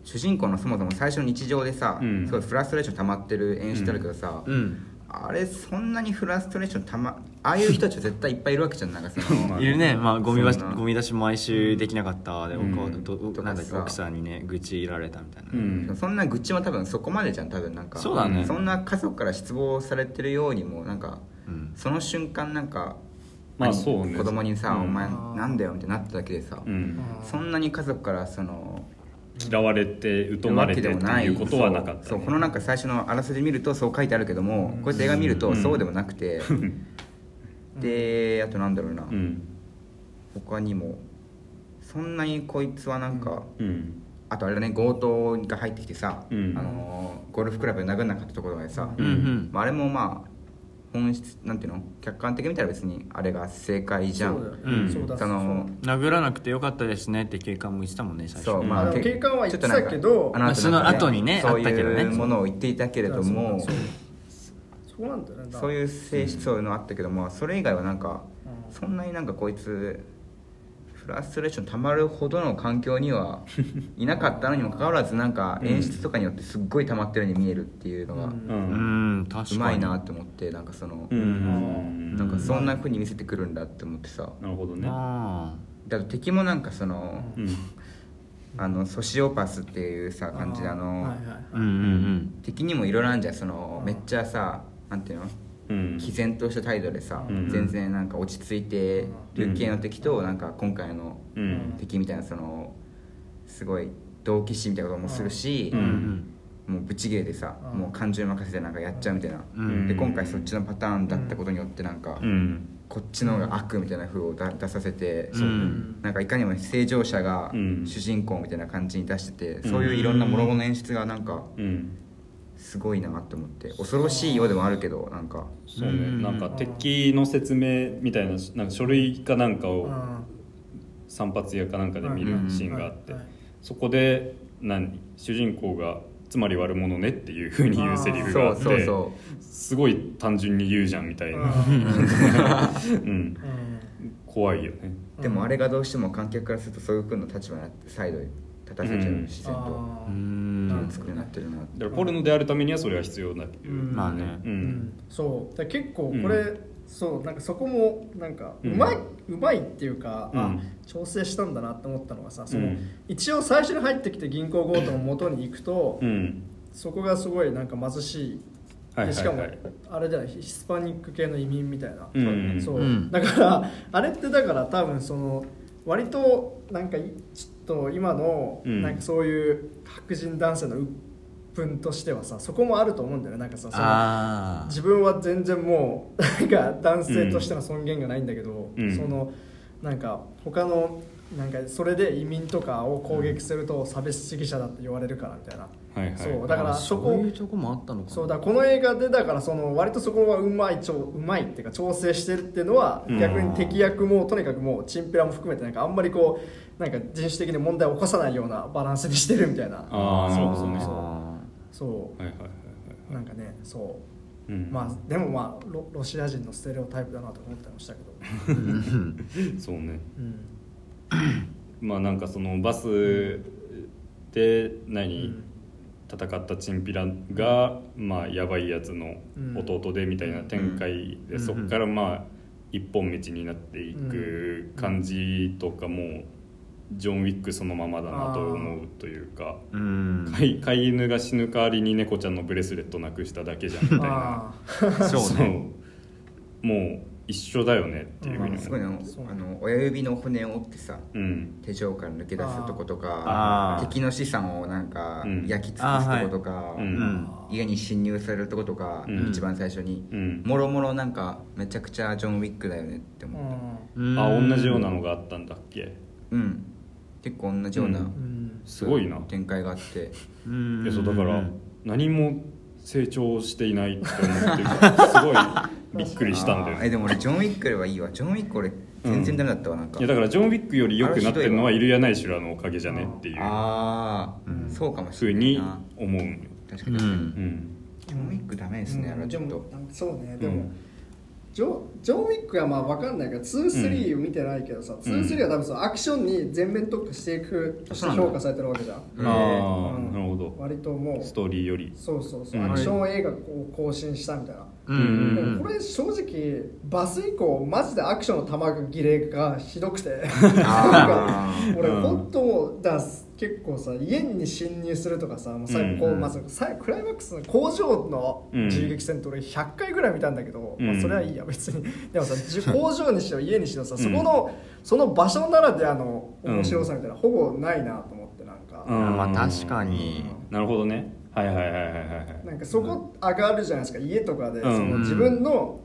主人公のそもそも最初の日常でさ、うん。すごいフラストレーション溜まってる演出あるけどさ、うんあれそんなにフラストレーションたまああいう人たちは絶対いっぱいいるわけじゃんなんかその いるね。まあゴミ出しゴミ出し毎週できなかった。で、うん。おどとかなんだっけさ奥さんにね愚痴られたみたいな、うん。そんな愚痴も多分そこまでじゃん多分なんか。そうだね。そんな家族から失望されてるようにもなんかうん。その瞬間なんかまあそうね。子供にさ「うん。お前なんだよ」みたいになっただけでさ、うん。そんなに家族からその嫌われて疎まれてっていうことはなかったね、そうこのなんか最初のあらすじ見るとそう書いてあるけども、こうやって映画見るとそうでもなくて、であとなんだろうな、うん。他にもそんなにこいつはなんか、うん。あとあれだね強盗が入ってきてさ、うん。あのゴルフクラブで殴んなかったところでさ、うんうん。まあ、あれもまあ本質なんていうの？客観的に見たら別にあれが正解じゃん。そうだそうだ。その殴らなくてよかったですねって警官も言ってたもんね最初。そうまあ警官は言ってたちょとなんかけどあまあその後にねそういうものを言っていたけれどもそうそうなんだよね。そういう性質そういうのあったけどもそれ以外はなんかうん。そんなになんかこいつフラストレーションたまるほどの環境には いなかったのにもかかわらずなんか演出とかによってすっごい溜まってるように見えるっていうのがうまいなって思ってなんかそのうん。なんかそんな風に見せてくるんだって思ってさ。なるほどね。あだと敵もなんかそのうん。あのソシオパスっていうさ感じであの、敵にもいろいろあるんじゃん。そのめっちゃさなんていうの？うん毅然とした態度でさ、うん。全然なんか落ち着いてる系の敵と、なんか今回のうん。敵みたいなそのすごい同期心みたいなこともするし、ううん。んもうブチギレでさ、うん。もう感情に任せてなんかやっちゃうみたいな、うん。で今回そっちのパターンだったことによってなんか、うん。こっちの方が悪みたいな風を出出させて、うん。なんかいかにも正常者がうん。主人公みたいな感じに出してて、そういういろんな諸々の演出がなんかうんすごいなって思って恐ろしいようでもあるけどなんか。そうねうん。なんか敵の説明みたいななんか書類かなんかをうん。散髪屋かなんかで見るシーンがあってそこで何主人公がつまり悪者ねっていうふうに言うセリフがあってそうそうそすごい単純に言うじゃんみたいな。怖いよね。うでもあれがどうしても観客からするとそういう君の立場になって再度立たせちゃううん自然と作りになってるなって。だからポルノであるためにはそれは必要だけどう。んまあね。そう。だから結構これ、うん。そう。なんかそこもなんかううんまい、うまいっていうか、あうん。調整したんだなって思ったのがさその、うん。一応最初に入ってきて銀行強盗の元に行くと、うん。そこがすごいなんか貧しい。はいはいはい。でしかもあれじゃないヒスパニック系の移民みたいな、うん。そう、うん。だからあれってだから多分その割となんかいちょっと今のうん。なんかそういう白人男性の鬱憤としてはさそこもあると思うんだよね。なんかさそのあ自分は全然もう なんか男性としての尊厳がないんだけど、うん。そのなんか他のなんかそれで移民とかを攻撃すると差別主義者だって言われるからみたいな、はいはい。そうだからそそこ。ういうとこもあったのか。なそうだこの映画でだからその割とそこはうまいちょうまいっていうか調整してるっていうのはうん。逆に敵役もとにかくもうチンピラも含めてなんかあんまりこうなんか人種的に問題を起こさないようなバランスにしてるみたいな。あーなるほどねそう。そうあそう。はいはいはいはい。なんかねそう。うん。まあでもまあロロシア人のステレオタイプだなと思ってましたけど、そうね。うん。まあなんかそのバスでう何ん戦ったチンピラがまあやばいやつの弟でみたいな展開でうん。そこからまあ一本道になっていく感じとかもジョン・ウィックそのままだなと思うというかーうん。飼い飼い犬が死ぬ代わりに猫ちゃんのブレスレットなくしただけじゃんみたいな。あ そうね。そう。もう一緒だよねっていうふうすごいなそうあの親指の骨を折ってさうん。手錠から抜け出すとことか敵の資産をなんかうん。焼き尽くすとことか、はい。うん。家に侵入されるとことか、うん。一番最初に、うん。もろもろなんかめちゃくちゃジョン・ウィックだよねってー思ったうん。あ同じようなのがあったんだっけ？うん。結構同じような、すごいな。展開があって。うん。いやそうだから何も成長していないって思ってすごいびっくりしたんだよね。えでも俺ジョン・ウィックよりはいいわ。ジョン・ウィック俺全然ダメだったわなんか、いやだからジョン・ウィックより良くなってるのはイルヤ・ナイシュラのおかげじゃねっていう。ああ、うん。そうかもしふうにれないな。思う確かに確かに、うん。ジョン・ウィックダメですね、あれはちょっと、そうね。うん。でも、ジョジョン・ウィックはまあ分かんないけど23を見てないけどさ、23は多分そのアクションに全面特化していくとして評価されてるわけじゃん。ああ、うん。なるほど。割ともうストーリーより。そうそうそう、うん。アクション映画を更新したみたいな、うんでもこれ正直バス以降マジでアクションの玉切れがひどくて。俺うん本当もうだから結構さ家に侵入するとかさもう最後こう、うんまず最後クライマックスの工場の銃撃戦って俺100回ぐらい見たんだけど、まあ、うんそれはいいや別に。でもさ工場にしろ家にしろさそこの、その場所ならではの面白さみたいな、ほぼないなと思ってなんか、うん。まあ確かに。なるほどね。はいはいはいはいはいはい。なんかそこ上がるじゃないですか家とかで、うん。その自分の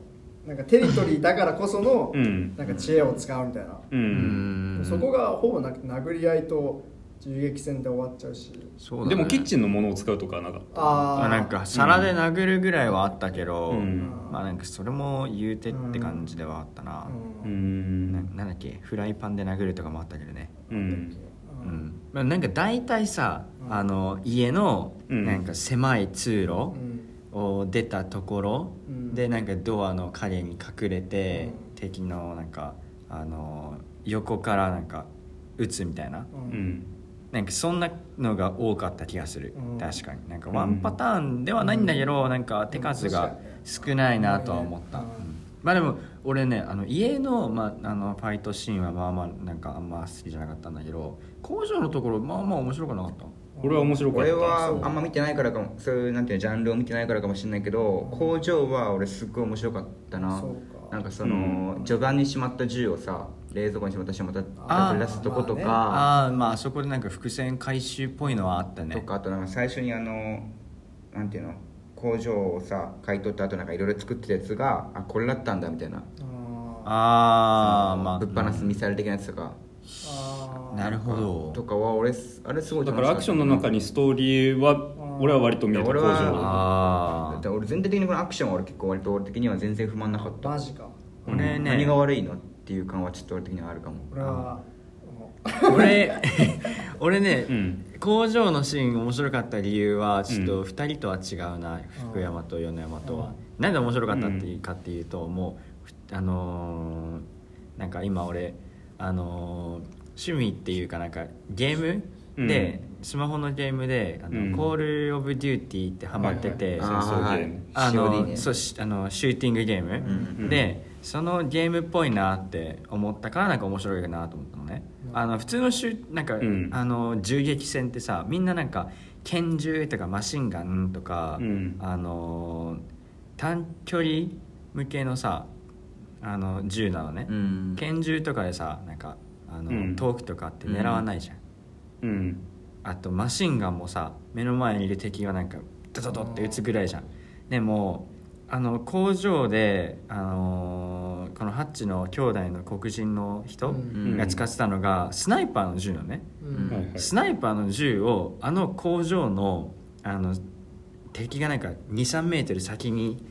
なんかテリトリーだからこその、うん。なんか知恵を使うみたいな、ううんんそこがほぼな殴り合いと銃撃戦で終わっちゃうし。そうだね。でもキッチンのものを使うとかはなかった。ああなんか皿で殴るぐらいはあったけど、うん。まあなんかそれも言うてって感じではあったな、ううん。んななんだっけ？フライパンで殴るとかもあったけどね。うん。うん。まあ、なんか大体さ、うん。あの家のうん。なんか狭い通路うん。を出たところうん。でなんかドアの影に隠れてうん。敵のなんかあの横からなんか撃つみたいな。うん。うんなんかそんなのが多かった気がする。うん。確かに。なんかワンパターンではないんだけどなんか手数が少ないなとは思った、うん。うん。まあでも俺ねあの家の,、まあ、あのファイトシーンはまあまあなんかあんま好きじゃなかったんだけど工場のところまあまあ面白くなかった？俺は面白かった。俺はあんま見てないからかも。そういうなんていうのジャンルを見てないからかもしれないけど工場は俺すっごい面白かったな。そうか。なんかその、序盤にしまった銃をさ冷蔵庫にしまったしまったあー取り出すとことか、まああまあそこでなんか伏線回収っぽいのはあったね。とかあとなんか最初にあのなんていうの工場をさ買い取った後なんかいろいろ作ってたやつがあこれだったんだみたいな。ああまあ。ぶっ放すミサイル的なやつとか、なるほど。とかは俺あれすごいだからアクションの中にストーリーは俺は割と見えた工俺は場ああだって俺全体的にこのアクションは俺結構割と俺的には全然不満なかった。マジか。俺ね。何が悪いの？っていう感はちょっと俺的にはあるかも。俺は俺 俺ね、うん。工場のシーン面白かった理由はちょっと2人とは違うな、福山と米山とは、なんで面白かったっていうかっていうと、もうふあのーなんか今俺あのー趣味っていうかなんかゲームで、スマホのゲームで「あのうん。コール・オブ・デューティー」ってハマってて、はいはい。戦争ゲームあ COD のねそうしあのシューティングゲーム、うん。でそのゲームっぽいなって思ったからなんか面白いなと思ったのね、あの普通のシュなんか、ん。あの銃撃戦ってさみんななんか拳銃とかマシンガンとか、うん。あの短距離向けのさあの銃なのね、うん。拳銃とかでさなんかあの、うん。遠くとかって狙わないじゃん、うん。あとマシンガンもさ目の前にいる敵がなんかドドドって撃つぐらいじゃん。でもあの工場で、あのーこのハッチの兄弟の黒人の人うん。が使ってたのがスナイパーの銃なのね、うん。はいはい。スナイパーの銃をあの工場のあの敵がなんか23メートル先に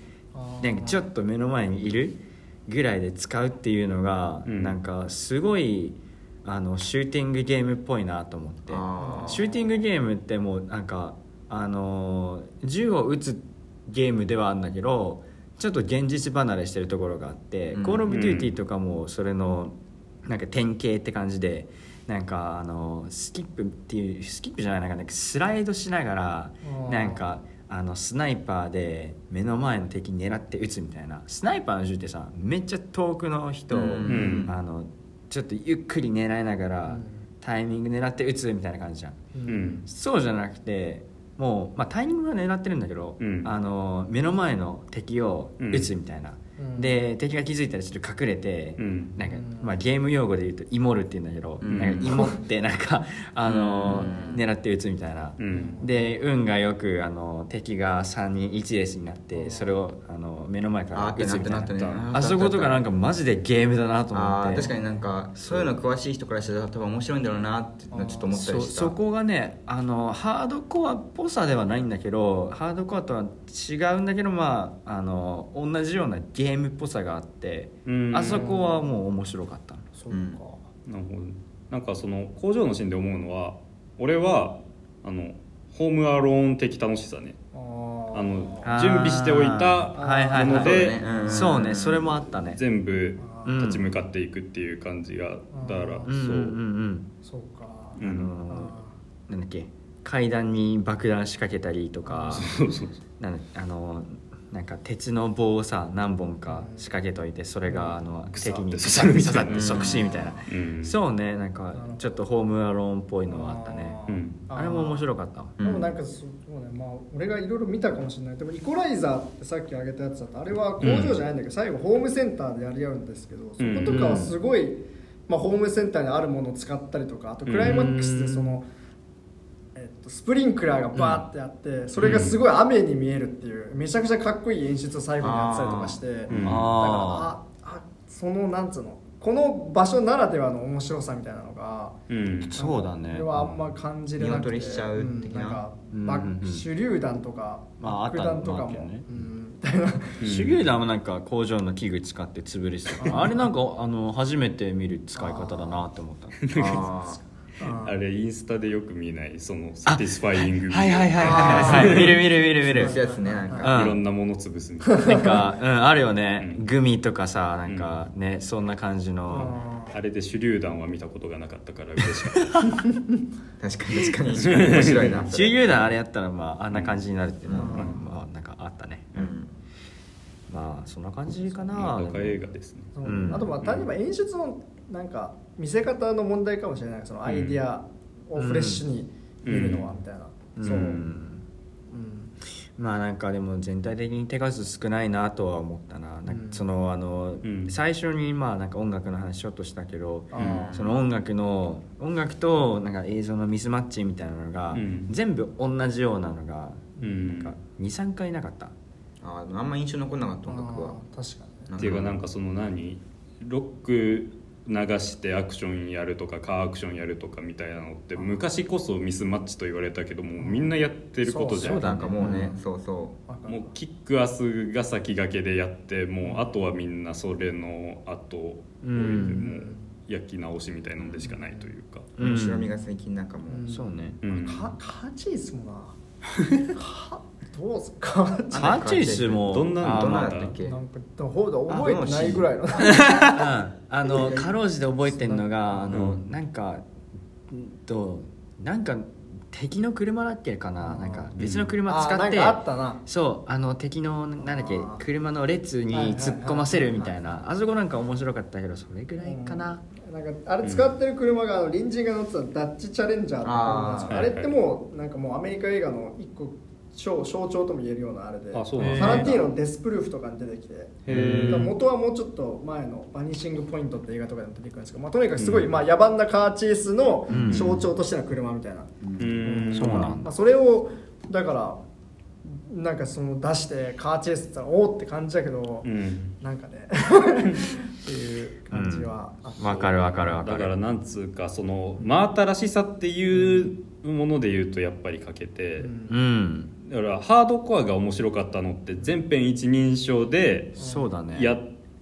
なんかちょっと目の前にいるぐらいで使うっていうのが、うん。なんかすごいあのシューティングゲームっぽいなと思って。あー。シューティングゲームってもうなんかあのー銃を撃つゲームではあるんだけどちょっと現実離れしてるところがあって「うん。コール・オブ・デューティー」とかもそれのなんか典型って感じでなんかあのスキップっていうスキップじゃないなんかねスライドしながらなんかあのスナイパーで目の前の敵狙って撃つみたいな。スナイパーの銃ってさめっちゃ遠くの人を、うん。あのちょっとゆっくり狙いながら、うん。タイミング狙って撃つみたいな感じじゃん。うん。そうじゃなくてもう、まあ、タイミングは狙ってるんだけど、うん。あの目の前の敵を撃つみたいな、うんで敵が気づいたらちょっと隠れて、うん。なんかうん。まあ、ゲーム用語で言うと「イモる」って言うんだけど、う。ん。なんかイモってなんか、あのうん。狙って撃つみたいな、うん。で運がよくあの敵が3人1列になってそれをあの目の前から撃つみたいな。あそことかなんかマジでゲームだなと思って。確かになんかそういうの詳しい人からしたら多分面白いんだろうなってちょっと思ったりそした。そこがねあのハードコアっぽさではないんだけどハードコアとは違うんだけどまああの同じようなゲームっぽさがあってうん。あそこはもう面白かったそううん。かなるほど。なんかその工場のシーンで思うのは俺はあのホームアローン的楽しさね。あの準備しておいたはいはいはい。ものでそうね。うんそれもあったね。全部立ち向かっていくっていう感じがだからそう。うんうんうんそうか。あのーなんだっけ。階段に爆弾仕掛けたりとか。そうそうなんあのなんか鉄の棒をさ何本か仕掛けといてそれがあの敵に刺さるみたいな即死みたいな。うん。そうねなんかちょっとホームアローンっぽいのはあったね。うん。あれも面白かったでもなんかそうねまあ俺がいろいろ見たかもしれない。でもイコライザーってさっき挙げたやつだとあれは工場じゃないんだけど、最後ホームセンターでやり合うんですけどそことかはすごい、まあ、ホームセンターにあるものを使ったりとかあとクライマックスでその、えっと、スプリンクラーがバーってあって、それがすごい雨に見えるっていうめちゃくちゃかっこいい演出を最後にやってたりとかして、うん。だからあああそのなんつうのこの場所ならではの面白さみたいなのがうん。あそうだね。これはあんま感じれなくて見劣りしちゃう的なうん。なんかうん。バうんうん手榴弾とかまあ爆弾とかも。ね。うん。手榴弾もなんか工場の器具使って潰れてた。からあれなんかあの初めて見る使い方だなって思った ああれインスタでよく見ないその satisfying はいはいはいはいはい。見る見る見る見る。そういうやつねなんか。うん。いろんなもの潰すみたいな。なんか、うん、あるよね、うん。グミとかさなんかね、そんな感じの、あれで手榴弾は見たことがなかったから嬉しかった。確かに確かに。面白いな。そ 手れ榴弾あれやったらまああんな感じになるっていうのは、うん。まあなんかあったね、うん。まあそんな感じかな、映画ですね。そう。うん。あとまあ単にまあ演出のなんか見せ方の問題かもしれない。そのアイディアをフレッシュに見るのはみたいな、うん。そう、まあなんかでも全体的に手数少ないなとは思ったな。なんかそのあの、うん。最初にまあなんか音楽の話ちょっとしたけど、その音楽の音楽となんか映像のミスマッチみたいなのが、うん。全部同じようなのが、うん。なんか23回なかった。あー。あんま印象残んなかったあ音楽は。ー確かに。ねっていうかなんかその何？ロック流してアクションやるとかカーアクションやるとかみたいなのって昔こそミスマッチと言われたけどもみんなやってることじゃん。そうなんかもうねうん。そうそわかるもうキックアスが先駆けでやってもうあとはみんなそれの後をうんもう焼き直しみたいなのでしかないというか、う面白みが最近なんかもう。んそうね。うん。カカーチェイスもな。か どうすカーチカーチェイスもどんなどんなだだったっけ？なんかほうだ覚えてないぐらいの。うん。あのかろうじて覚えてるのがあの、うんなんかんとなんか敵の車だっけかな？なんか別の車使って、あったな。そうあの敵のなんだっけ車の列に突っ込ませるみたいな。あそこなんか面白かったけどそれぐらいかな、なんかあれ使ってる車があの隣人が乗ってたダッチチャレンジャーってあれってもうなんかもうアメリカ映画の一個象象徴とも言えるようなあれでタだ。ランティーノのデスプルーフとかに出てきて元はもうちょっと前の「バニシング・ポイント」って映画とかでも出てくるんですけど、まあ、とにかくすごい、まあ、野蛮なカーチェイスの象徴としての車みたいな、うん。そうなんだ。まあ、それをだからなんかその出してカーチェイスって言ったらおおって感じだけど、うん。なんかねっていう感じはあって。わかるわかるわかる。だからなんつうかその真新しさっていうもので言うとやっぱり欠けて、うんだからハードコアが面白かったのって全編一人称でそうだね。やっ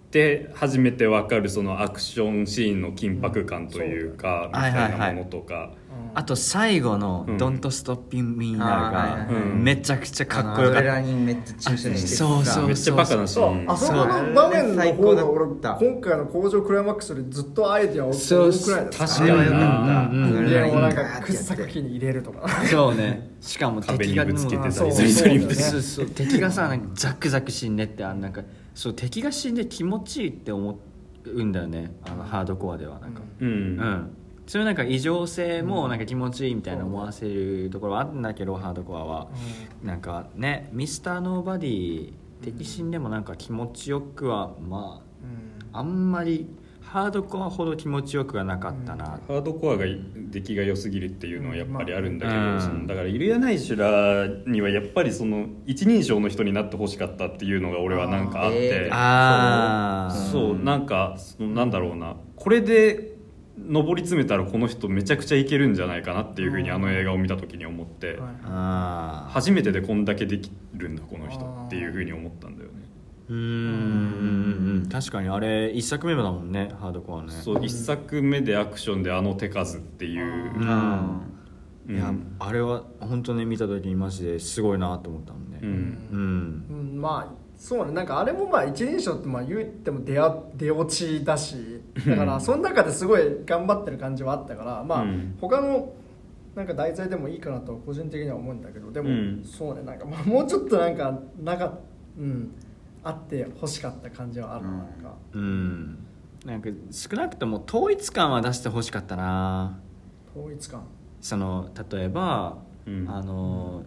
て初めて分かるそのアクションシーンの緊迫感というか、うん。みたいなものとか、あと最後のうん「Don't Stop Me Now」がめちゃくちゃかっこよかった。ナリンめっちゃ注射してそうそう。めっちゃバカなシそう。ーンあそこの場面の方が俺今回の工場クライマックスよりずっとアイディアをそうくらいだった。確かにな。あれは良かったうん。うん。うなん。か掘削機に入れるとかそうねしかも敵が敵がさなん。かザクザク死ん。でってあのなん。かそう敵が死ん。で気持ちいいって思うん。だよねあのハードコアではなん。かうん。うん、そういうなんか異常性もなんか気持ちいいみたいな思わせるところはあるんだけどハードコアは。なんかねミスターノーバディ敵死んでもなんか気持ちよくはまああんまりハードコアほど気持ちよくはなかったな、ハードコアが出来が良すぎるっていうのはやっぱりあるんだけど、うん。そのだからイルヤナイシュラにはやっぱりその一人称の人になってほしかったっていうのが俺はなんかあって、えー。ああそう。なんかそのなんだろうな。これで上り詰めたらこの人めちゃくちゃいけるんじゃないかなっていうふうにあの映画を見た時に思って、初めてでこんだけできるんだこの人っていうふうに思ったんだよね。うーんうんうんうん。確かにあれ一作目だもんねハードコアね。そう一作目でアクションであの手数っていう。いやあれは本当に見た時にマジですごいなと思ったもんね。うん。うん。うん。まあそうね。なんかあれもまあ一人称ってまあ言っても出あ出落ちだしだからその中ですごい頑張ってる感じはあったからまあうん。他のなんか題材でもいいかなと個人的には思うんだけどでも、うん。そうねなんかまあもうちょっとなんかなんかうんあって欲しかった感じはあるななんか、うん。なんか少なくとも統一感は出してほしかったな。統一感。その例えば、うん。あの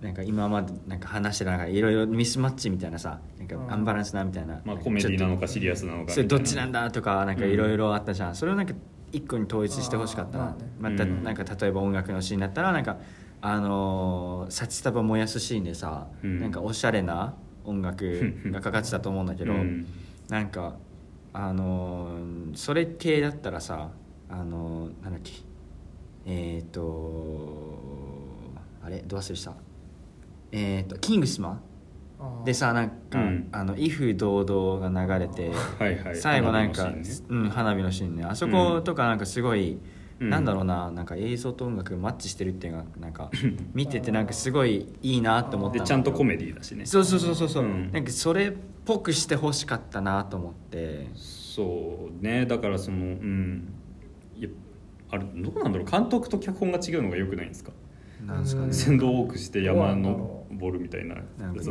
なんか今までなんか話してたなんかいろいろミスマッチみたいなさなんかうん。アンバランスなみたいな,、まあコメディなのかシリアスなのかそれどっちないんだとかなんかいろいろあったじゃん。それをなんか一個に統一してほしかったな。まあねまたうん。なんか例えば音楽のシーンだったらなんかあのー札束燃やすシーンでさ、うん。なんかおしゃれな音楽がかかってたと思うんだけど、うん。なんかあのーそれ系だったらさあのーなんだっけえっ、とあれ？どう忘れした？えっ、と「キングスマ。ン」でさなんか、うん。あの「威風堂々」が流れてはいはい。最後なんか花火のシーンね。うん、花火のシーンね。あそことかなんかすごい、うん。なんだろうななんか映像と音楽マッチしてるっていうのがなんか 見ててなんかすごいいいなと思ったでのちゃんとコメディだしね。そうそうそうそうそう、うん。なんかそれっぽくしてほしかったなと思って。そうね。だからそのうん。いやあれどうなんだろう。監督と脚本が違うのがよくないんですか？なんですかね。うん先導を多くして山どうなんだろ登るみたいな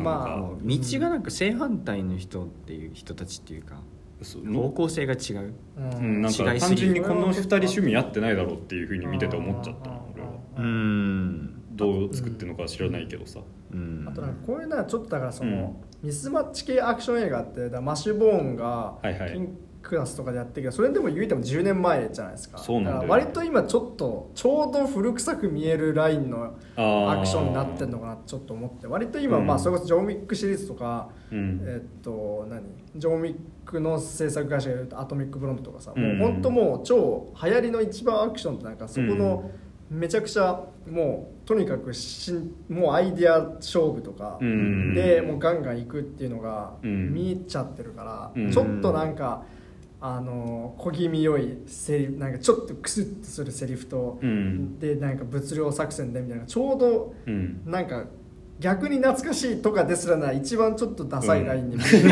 まあ道がなんか正反対の人っていう人たちっていうかそう方向性が違う。うん。うん、なんか違いすぎる。単純にこの二人趣味合ってないだろうっていうふうに見てて思っちゃったな俺は。うーん。どう作ってるのかは知らないけどさ。うん。あとなんかこういうのはちょっとだからその、うん。ミスマッチ系アクション映画ってだマシュボーンがはいはいクラスとかでやってるけどそれでも言うても10年前じゃないですか。そうなんだ割と今ちょっとちょうど古臭く見えるラインのアクションになってるのかなちょっと思って。割と今、うん。まあそれこそジョン・ウィックシリーズとか、うん。えっと何？ジョン・ウィックの制作会社がやるアトミック・ブロンドとかさ、うん。もう本当もう超流行りの一番アクションってなんかそこのめちゃくちゃもうとにかくしんもうアイディア勝負とか、うん。でもうガンガン行くっていうのがうん。見えちゃってるから、うん。ちょっとなんかあの小気味良いセリフなんかちょっとクスッとするセリフと、うん。でなんか物量作戦でみたいなちょうどうん。なんか逆に懐かしいとかですらない一番ちょっとダサいラインに見える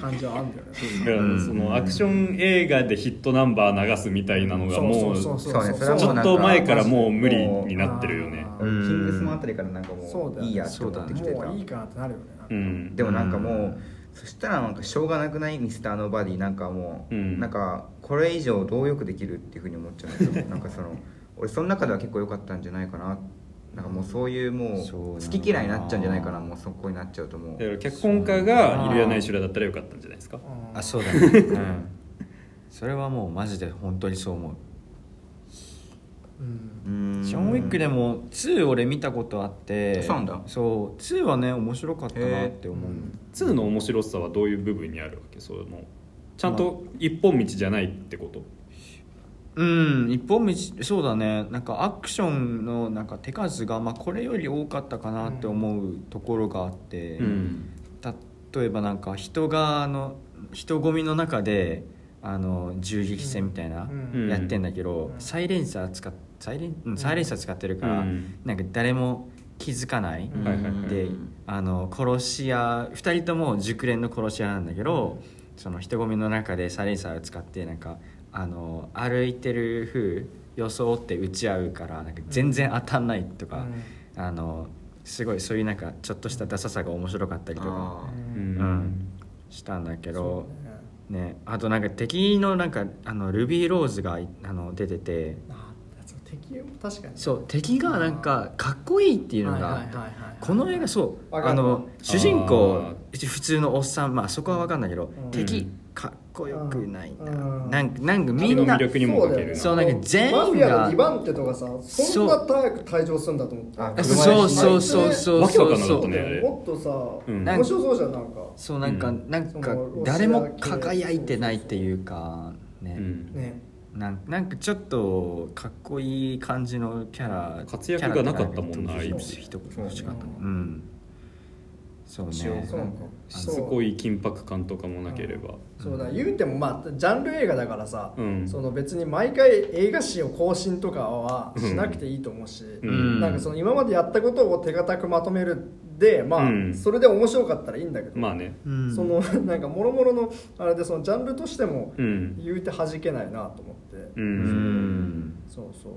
感じはあるんだよね、だからそのアクション映画でヒットナンバー流すみたいなのがもうちょっと前からもう無理になってるよね。キングスマンあたりからなんかもういいやって思ってきてたもういいかなってなるよねうん。でもなんかもう、そしたらなんかしょうがなくない？ミスターノーバディ。なんかもう、うん。なんかこれ以上どうよくできるっていうふうに思っちゃうんですよ。なんかその俺その中では結構良かったんじゃないかな。なんかもうそういうもう好き嫌いになっちゃうんじゃないかな。もうそこになっちゃうともう。だから脚本家がいるやないしゅらだったらよかったんじゃないですか？うんあそうだね、うん、それはもうマジで本当にそう思ううん。うんジョン・ウィックでも2俺見たことあってそうなんだ。そう2はね面白かったなって思う、2の面白さはどういう部分にあるわけ？そのちゃんと一本道じゃないってこと？うん一本道そうだね。なんかアクションのなんか手数が、まあ、これより多かったかなって思うところがあって、うん。例えばなんか人があの人混みの中であの銃撃戦みたいな、うん。やってんだけど、うん。サイレンサー使っサイレン、うん。サイレンサー使ってるから、うん。なんか誰も気づかない、であの殺し屋2人とも熟練の殺し屋なんだけど、その人混みの中でサイレンサーを使ってなんかあの歩いてる風装って撃ち合うからなんか全然当たんないとか、あのすごいそういうなんかちょっとしたダサさが面白かったりとかあううん。うん。したんだけどねねあとなんか敵のなんかあのルビーローズがいあの出てて。あそう敵も確かに。そう敵がなんかかっこいいっていうのがこの映画そうあの主人公あ普通のおっさんまあそこは分かんないけど、うん。敵かっこよくないな、うんなんかなんかみみんんなな魅力にも欠けるな。そうなんか全員がマフィアの2番手とかさそんな早く退場するんだと思って。あそうそうそうそうわけわかんなかそうったねあれ。もっとさ、うん。面白そうじゃんなんか。そうなんか、うん。なんか誰も輝いてないっていうかね、うん。ね。なんなんかちょっとかっこいい感じのキャラ活躍がなかったもんなキャラあいつ。人欲しかったそううんそうね。一応そうなんかしつこい緊迫感とかもなければ。そうだ。言うてもまあジャンル映画だからさ、うん。その別に毎回映画史を更新とかはしなくていいと思うし、うん。なんかその今までやったことを手堅くまとめるでまあ、うん。それで面白かったらいいんだけど、まあね。うん。そのなんかもろもろのあれでそのジャンルとしてもうん。言うて弾けないなと思って、ううんん。そうそう。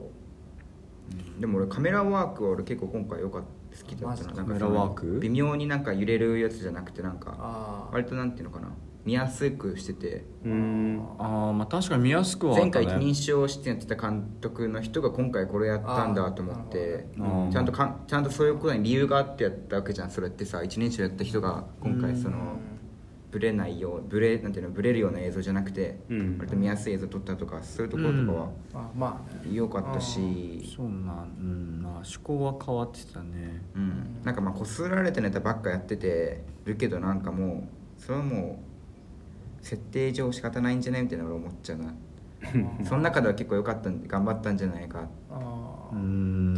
でも俺カメラワークは俺結構今回良かった好きだったなんかワーク？微妙になんか揺れるやつじゃなくてなんかあ割となんていうのかな？見やすくしてて。うん。ああまあ確かに見やすくはね。前回一人称出演やってた監督の人が今回これやったんだと思ってちゃんとかんちゃんとそういうことに理由があってやったわけじゃん。それってさ一人称やった人が今回そのブレないようブレなんていうのブレるような映像じゃなくてうん。割と見やすい映像撮ったとかそういうところとかはあまあね。良かったし。そうなんうんまあ趣向は変わってたね。うん、なんかまあこすられたネタばっかやっててるけどなんかもうそれはもう設定上仕方ないんじゃないみたいな俺思っちゃうな。その中では結構良かったんで頑張ったんじゃないかって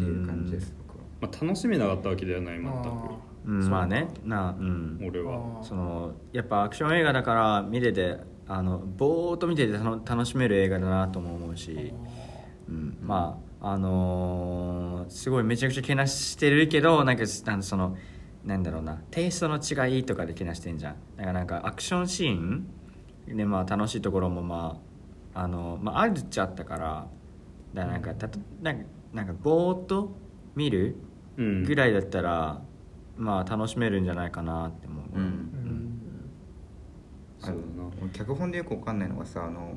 いう感じです僕は。まあ楽しめなかったわけではない全あうん。まあね。なうん。く俺は。そのやっぱアクション映画だから見ててあのぼーっと見てて楽しめる映画だなとも思うし、うん、まああのーすごいめちゃくちゃけなしてるけどなんかそのなんだろうな。テイストの違いとかでけなしてんじゃん。だからなんかアクションシーンでまあ楽しいところもまああの、まあ、あるっちゃあったから。だからなんかたとなんかなんかぼーっと見るうん。ぐらいだったら、まあ楽しめるんじゃないかなって思う、うん。うん。そうだな。俺脚本でよくわかんないのがさあの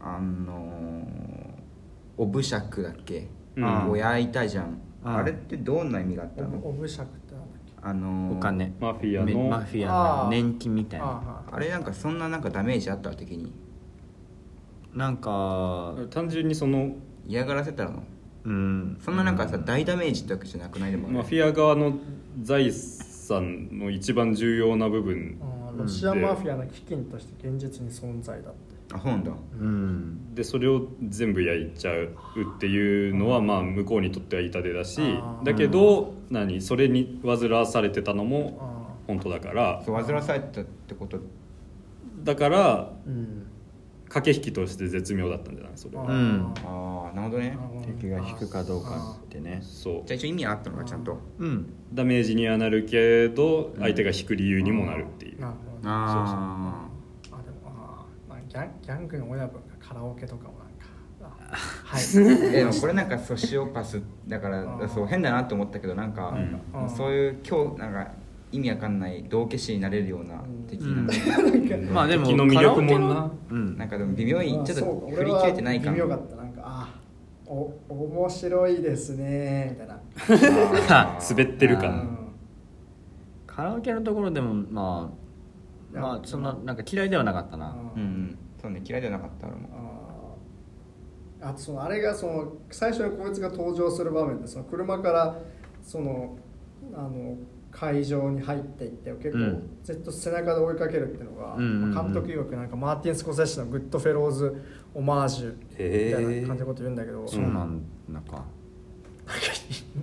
あのオブシャクだっけ、うん。親いたじゃん、うんあれってどんな意味があったの？オブシャクってなんだっけ？あのお金。マフィアめのマフィアの年金みたいな。ああ。れなんかそんななんかダメージあった時になんか単純にその嫌がらせたの？うん。そんななんかさ、大ダメージってわけじゃなくないでもマフィア側の財産の一番重要な部分あーロシアマフィアの基金として現実に存在だって。あそうなんだうん。でそれを全部焼いちゃうっていうのはまあ向こうにとっては痛手だしあー。だけど何？それに煩わされてたのもあ本当だから。そう煩わされてたってこと？だからーうん駆け引きとして絶妙だったんじゃない？それ。はうん。ああなるほどね。敵が引くかどうかってね。そう。じゃあ一応意味はあったのかちゃんと。うん。ダメージにはなるけど相手が引く理由にもなるっていう。なるほどああでもあー、まあ、ギャンギャングの親分がカラオケとかもなんかあはいあでもこれなんかソシオパスだからそう変だなと思ったけどなんか、うん。そういう今日なんか意味わかんない道化師になれるような敵なん。だ、まあでも敵の魅力もな。カラオケのうん。なんかでも微妙にちょっと振り切れてない感俺は微妙かった。なんかあお面白いですねみたいな。滑ってるう感ん。カラオケのところでもまあまあそんななんか嫌いではなかったな。うん。うんそうね嫌いじゃなかった俺も。あとそのあれがその最初にこいつが登場する場面でその車からそのあの会場に入っていって結構、うん。ずっと背中で追いかけるっていうのが、うんうんうん。監督曰くなんかマーティン・スコセッシの「グッドフェローズ・オマージュ」みたいな感じのこと言うんだけど、そうなんだか。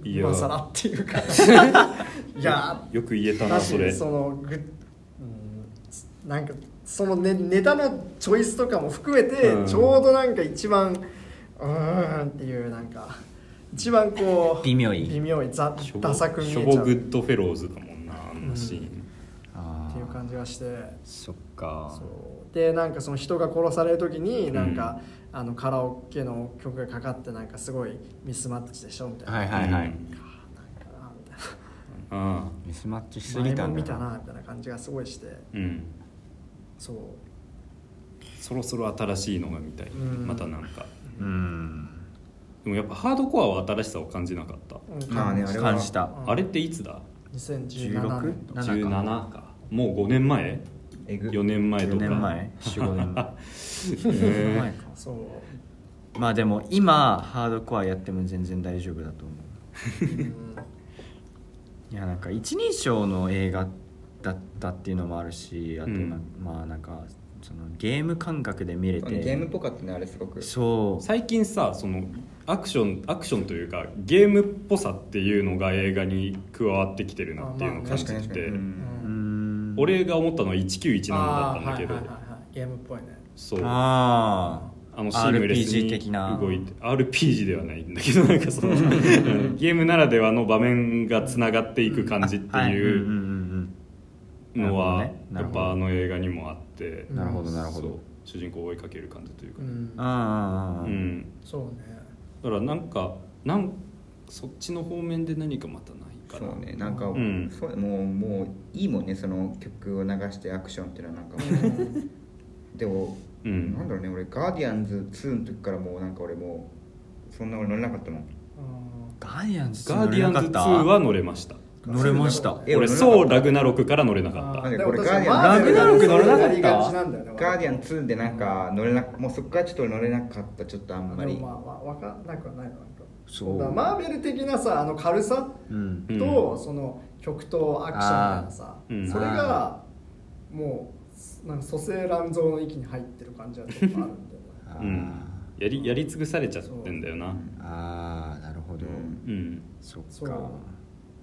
今更っていうか。いやよく言えたなそれ。そのグッうんなんかそのネネタのチョイスとかも含めて、うん。ちょうどなんか一番うーんっていうなんか一番こう微妙い。微妙いザしょぼダサく見えちゃう。っグッドフェローズだもんなあんなシーン、あていう感じがして。そっか。でなんかその人が殺される時になんか、あのカラオケの曲がかかってなんかすごいミスマッチでしょみたいな、はいはいはい。うん。なんかあみたいあミスマッチしすなぎたんだ。前も見たなみたいな感じがすごいして。あうん。そう。そろそろ新しいのが見たい、うん。またなんか。うんでもやっぱハードコアは新しさを感じなかった、うん。まあねあれは。感じた。うん。あれっていつだ？2017 16年とか。7 17か。もう5年前？えぐ。4年前と4か年前。45年前。へ前か。そう。まあでも今ハードコアやっても全然大丈夫だと思う。うん。いやなんか一人称の映画だったっていうのもあるしあとな、うん。まあなんかそのゲーム感覚で見れて。ゲームっぽかったねあれすごく。そう。最近さそのアクションアクションというかゲームっぽさっていうのが映画に加わってきてるなっていうのを感じて。に、うんうん。俺が思ったのは1917だったんだけど。ゲームっぽいね。そう。ああのシームレス RPG に的な動いて RPG ではないんだけど なんかそのうんゲームならではの場面がつながっていく感じっていうのはやっぱあの映画にもあって。うんなるほどなるほど。主人公を追いかける感じというかう、ん。ああああうん、そうねだからなんかなんそっちの方面で何かまたないかな。そうねなんか、ん。そうもうもういいもんねその曲を流してアクションっていうのはなんかもう。でも、うん。なんだろうね俺ガーディアンズ2の時からもうなんか俺もうそんな俺乗れなかったもん。ガー。ディアンズガーディアンズ2は乗れました乗れました。え俺俺そうラグナロクから乗れなかった。これガーディアンラグナロク乗れなかったガーディアン2でなんか乗れなもうそこからちょっと乗れなかった。ちょっとあんまり。ま分かんなくはないのなんかそう。マーベル的なさあの軽さと、その曲とアクションみたいなさ、それがもうなんか蘇生乱造の域に入ってる感じはちょっとあるんだよね。あーうん。やりやり尽くされちゃってんだよな。あーなるほど、うん。そうか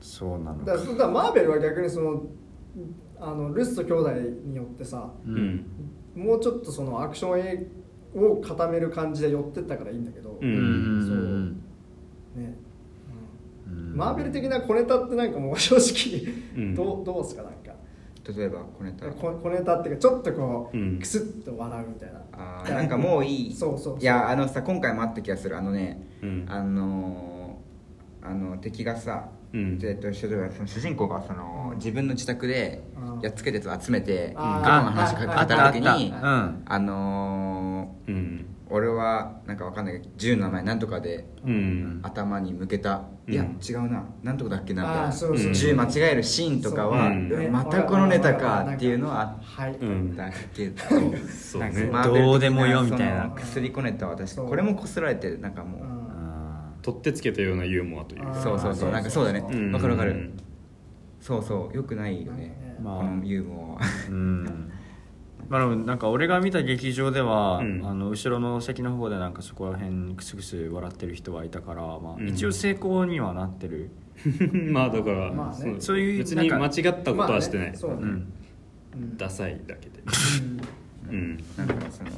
そうなのだからだからマーベルは逆にそのあのルッソ兄弟によってさううん。んもうちょっとそのアクション映を固める感じで寄ってったからいいんだけど、ううん。んそう。うん。ね。うん。マーベル的な小ネタってなんかもう正直、うん。どうどうすかなんか。例えばこれたこ小ネタっていうかちょっとこう、うん。クスッと笑うみたいな。あーなんかもういい。そうそうそう。いやあのさ今回もあった気がする。あのね、うん。あのーあの敵がさ、うんえっと主人公その主人公がその自分の自宅でうん。やっつけたやつを集めて過去の話を語ある時あにったあの俺はなんかわかんないけど銃の名前なんとかでうん。頭に向けた、いやうん違うななんとかだっけなみた銃間違えるシーンとかは、またこのネタかっていうのはあったけど、どうでもよみたいな。薬子ネタは確かそう。これもこすられてなんかもう、取ってつけたようなユーモアというそうそうそう。なんかそうだね。わ、うん。かるわかる。そうそう。よくないよね、まあ。このユーモアうん。まあでもなんか俺が見た劇場では、うん。あの後ろの席の方でなんかそこら辺クスクス笑ってる人はいたから、まあ、うん。一応成功にはなってる、まあだから、まあね。そういう別に間違ったことはしてない、まあね。そうね。うん。うん。ダサいだけで。うん。うん。なんかその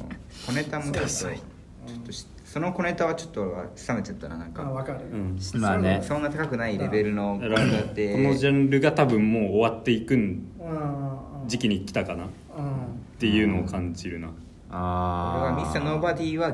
小ネタもちょっとちょっとしその小ネタはちょっと冷めちゃったななんか。あ分かる、うん。まあね。そんな高くないレベルのこのジャンルが多分もう終わっていくんうんうん時期に来たかな。っうん。ていうのを感じるな。俺ああはミスターノーバディは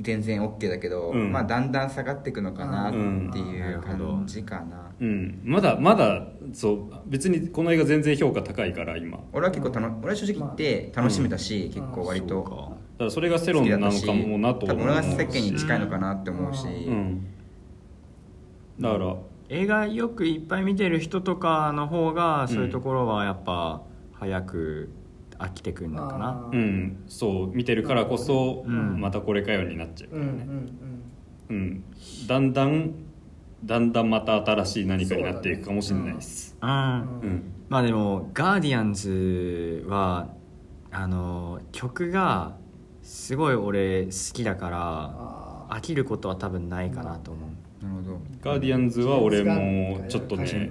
全然 OK だけど、うん。まあだんだん下がっていくのかなっていう感じかな、うん。まだまだそう別にこの映画全然評価高いから今。だ俺は結構たの俺は正直言って楽しめたし、結構割とかからそれが世論なのかもなと多分世間に近いのかなって思うし、うん。だから。映画よくいっぱい見てる人とかの方がそういうところはやっぱ早く飽きてくるのかな、あーうん。そう見てるからこそ、うん。またこれかようになっちゃううんうんうん。だんだんだんだんまた新しい何かになっていくかもしれないです。うん。うんうん。まあでもガーディアンズはあの曲がすごい俺好きだからあ飽きることは多分ないかなと思う、なるほど。ガーディアンズは俺もちょっとね。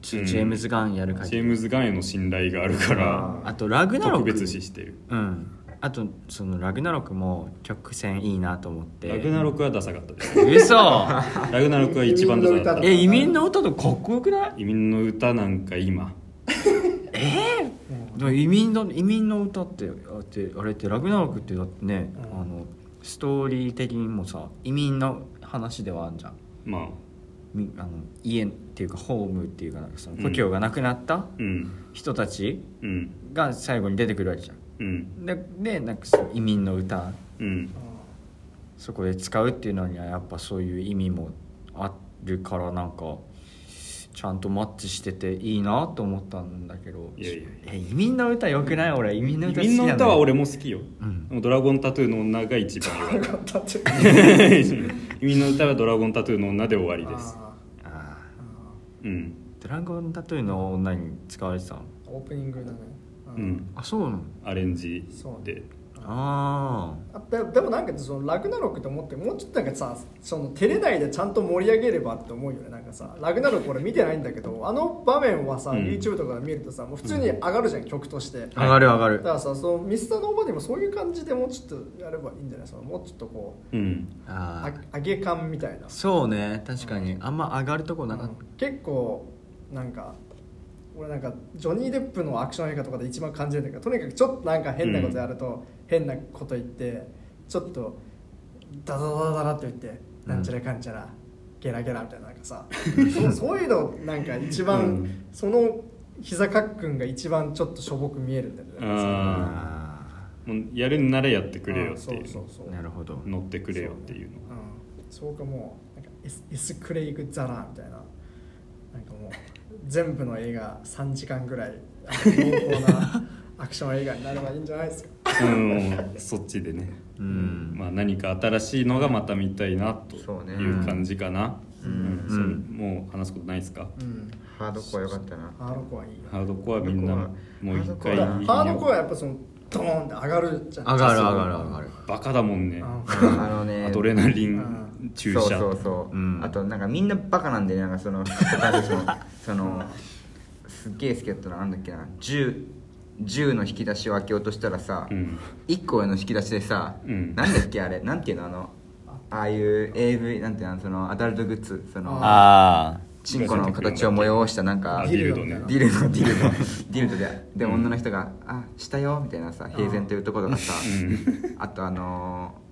ジェームズ・ガンやる限り。ジェームズ・ガンへの信頼があるからあとラグナロク。特別視してる。うん。あとそのラグナロクも曲線いいなと思って。ラグナロクはダサかったです。嘘。ラグナロクは一番ダサかった。え移民の歌とかっこよくない？移民の歌なんか今でも移民の移民の歌ってあってあれってラグナロクってだってね、うん。あのストーリー的にもさ移民の話ではあるじゃん。まあ。みあの家っていうかホームっていうかなんかその故郷がなくなったうん。人たちうん。が最後に出てくるわけじゃん。うん。ででなんかその移民の歌うん。そこで使うっていうのにはやっぱそういう意味もあるからなんかちゃんとマッチしてていいなと思ったんだけど。いやいやいえ移民の歌よくない？俺移民の移歌好きなんだ民の歌は俺も好きよ、うん。ドラゴンタトゥーの女が一番移民の歌はドラゴンタトゥーの女で終わりです。ああうん。ードラゴンタトゥーの女に使われてたの？ーオープニングだね。うん。あそうなの？アレンジそう。でああででもなんかそのラグナロクと思ってもうちょっとなんかさその照れないでちゃんと盛り上げればって思うよね。なんかさラグナロク俺見てないんだけどあの場面はさ、うん。YouTube とかで見るとさもう普通に上がるじゃん、曲として。あ上がる上がる。だからさそのミスターノーバディもそういう感じでもうちょっとやればいいんじゃない？そのもうちょっとこううん。あ上げ感みたいな、そうね確かに。あんま上がるとこなかっ結構なんか俺なんかジョニー・デップのアクション映画とかで一番感じるんだけどとにかくちょっとなんか変なことやると、変なこと言ってちょっとダダダダダダって言って、うん。なんちゃらかんちゃらゲラゲラみたいななんかさ そうそういうのなんか一番、うん。その膝かっくんが一番ちょっとしょぼく見えるんだよね。ああもうやるんならやってくれよっていうそうそうそう。ーなるほど。乗ってくれよっていうのうん、そうかもうなんかエスエスクレイグ・ザラーみたいな。なんかもう全部の映画3時間ぐらいあの濃厚なアクション映画になればいいんじゃないですか。うんそっちでね。うん。まあ何か新しいのがまた見たいなという感じかな。うん。そうもう話すことないですか？うん。ハードコア良かったな。ハードコアいいよ。ハードコアみんなもう一回ハードコアやっぱそのドーンって上がるじゃん。上がる上がる上がる。バカだもんね。うん。あのね。アドレナリうんン注そう射そうそう、うん。あとなんかみんなバカなんでなんかそのそのすっげえ好きだったのなんだっけな。銃銃の引き出しを開けようとしたらさ、うん。一個上の引き出しでさ、うん。なんだっけあれ？なんていうの？あのああいう AV なんていうの？そのアダルトグッズ？そのあチンコの形を催したなんかあデディルドね。ィルドディルド。ディルド でで女の人が「あしたよ」みたいなさ平然というところがさあとあのー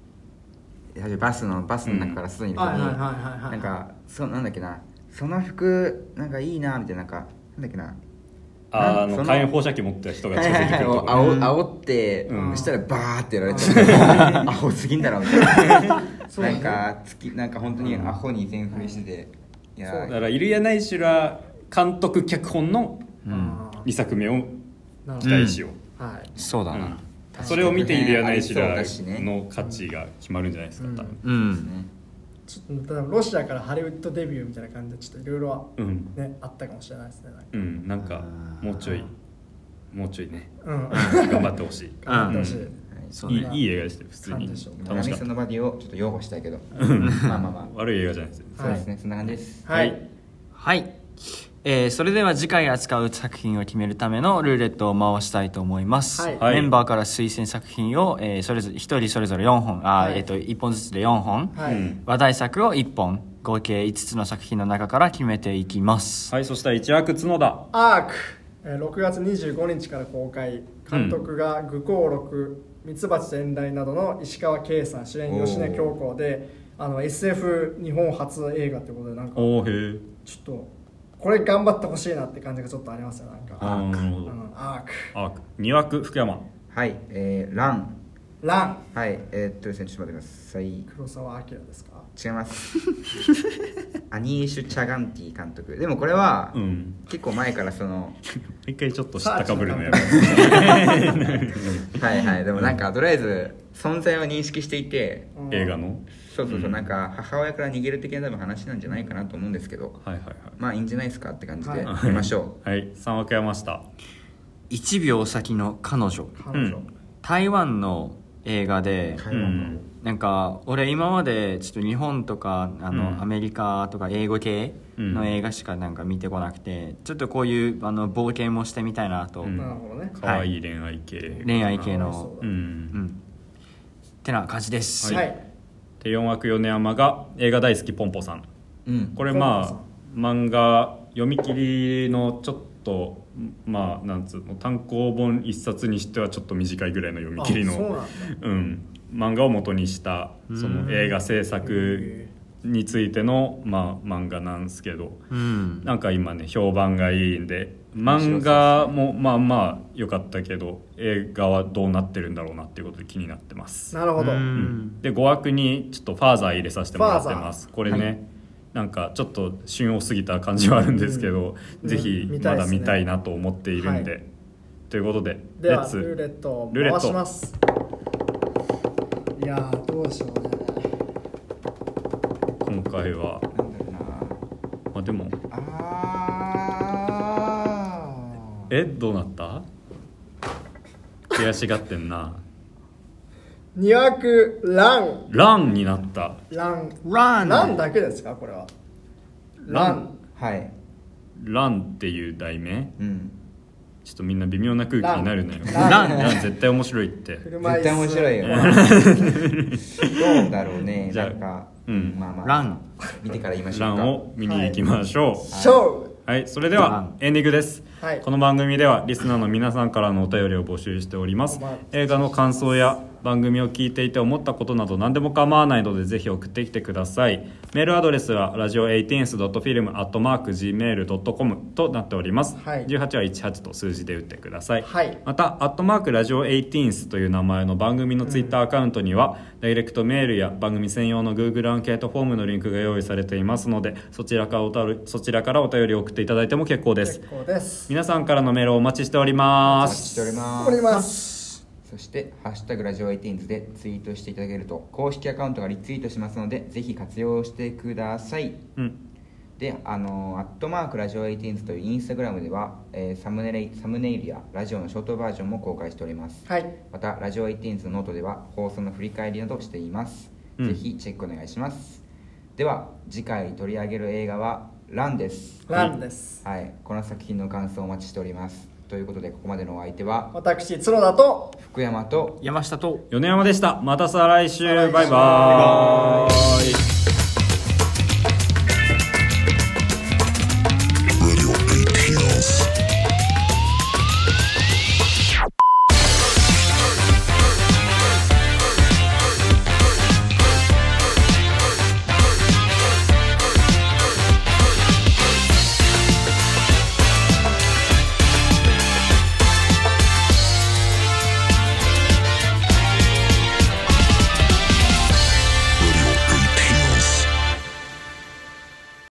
やはりバスのバスの中から外に出た時になんかそうなんだっけなその服なんかいいなみたいななんかなんだっけなあの火炎放射器持った人が近づいてくるとこあお煽って、うん。そしたらバーってやられてアホ すぎんだろみたいな。そうね。なんか月なんか本当にアホに全振りしてて、いやだからイルヤナイシュラ監督脚本のあー2作目をなるほ期待しよう、どはい。そうだな。うん。それを見てイルヤナイシュラの価値が決まるんじゃないですか多分。うんちょっとロシアからハリウッドデビューみたいな感じでちょっといろいろうん、ねあったかもしれないですねなんか。うん、なんかもうちょいもうちょいね。うん。頑張ってほしい。頑張ってほしい、いいいい映画でしたよ普通に。感じでしょう楽しかった。のバディをちょっと擁護したいけど。まあまあまあ。悪い映画じゃないですよ。そうですね、そんな感じです。はい、はい、えーそれでは次回扱う作品を決めるためのルーレットを回したいと思います、はい。はい。メンバーから推薦作品を、えーそれぞれ1人それぞれ4本。あー、はい。えー、と1本ずつで4本、はい。うん。話題作を1本。合計5つの作品の中から決めていきます、はいそしたら一枠角田。アーク、えー6月25日から公開。監督が愚行録。ミツバチ伝来などの石川圭さん主演吉根京子であの SF 日本初映画ってことでなんかおおへえちょっとこれ頑張ってほしいなって感じがちょっとありますよなんか。あーなるほど。うんアーク。あ2枠福山。はいえー、ラン。ラン。はいえー、っとですねちょっと待ってください。黒澤明ですか？違います。アニーシュ・チャガンティ監督。でもこれは、うん。結構前からその 一回ちょっと知ったかぶるのや はいはい。でもなんかとりあえず存在は認識していてうん。映画の？そうそうそう、うん。なんか母親から逃げる的な多分話なんじゃないかなと思うんですけどはいはいはい。まあいいんじゃないですかって感じではい。やりましょはい。3枠山下1秒先の彼女。彼女、うん。台湾の映画でう、台湾の。なんか俺今までちょっと日本とかあの、うん。アメリカとか英語系の映画しかなんか見てこなくて、ちょっとこういうあの冒険もしてみたいなと、うん。なるほどね。可愛い恋愛系恋愛系の。うん。うん。ってな感じです、はい、で4枠米山が映画大好きポンポさん。うん。これまさあ漫画読み切りのちょっとまあなんつうの単行本一冊にしてはちょっと短いぐらいの読み切りのうん漫画を元にしたその映画制作についてのまあ漫画なんですけど。うん。なんか今ね評判がいいんで漫画もまあまあ良かったけど映画はどうなってるんだろうなっていうことで気になってます。なるほど、うん。で5枠にちょっとファーザー入れさせてもらってます。これね、なんかちょっと旬を過ぎた感じはあるんですけど、うん。ぜひまだ見たいなと思っているんで、はい。ということでではレッツ。ルーレットを回します。いやーどうしようね。今回はなんだろうな。まあでもあえどうなった？悔しがってんな。二枠ラン。ランになった。ラン。ラン。ランだけですか？これは。ラン。はい。ランっていう題名？うん。ちょっとみんな微妙な空気になるのよ。ラン。ラン。絶対面白いって。絶対面白いよ。どうだろうね。じゃあなんか。うん。まあまあ。ラン。見てから言いましょうか。ランを見に行きましょう、ショー。はい、それではエンディングです、はい。この番組ではリスナーの皆さんからのお便りを募集しております。はい映画の感想や番組を聞いていて思ったことなど何でも構わないのでぜひ送ってきてください。メールアドレスはラジオ 18th.film.gmail.com となっております、はい。18は18と数字で打ってください、はい。また「アットマークラジオ 18th」という名前の番組のツイッターアカウントには、ダイレクトメールや番組専用の Google アンケートフォームのリンクが用意されていますのでそちらからおそちらからお便りを送っていただいても結構です皆さんからのメールをお待ちしております。お待ちしておりまおりす。ますそして「ハッシュタグラジオエイティーンズ」でツイートしていただけると公式アカウントがリツイートしますのでぜひ活用してください。うん。であのアットマークラジオエイティーンズというインスタグラムでは、えーサムネイサムネイルやラジオのショートバージョンも公開しております。はい。またラジオエイティーンズのノートでは放送の振り返りなどしています、うん。ぜひチェックお願いします。では次回取り上げる映画は「ラン」です。ランです。はい。この作品の感想をお待ちしております。ということでここまでのお相手は私角田と福山と山下と米山でした。また再来週。再来週。バイバーイ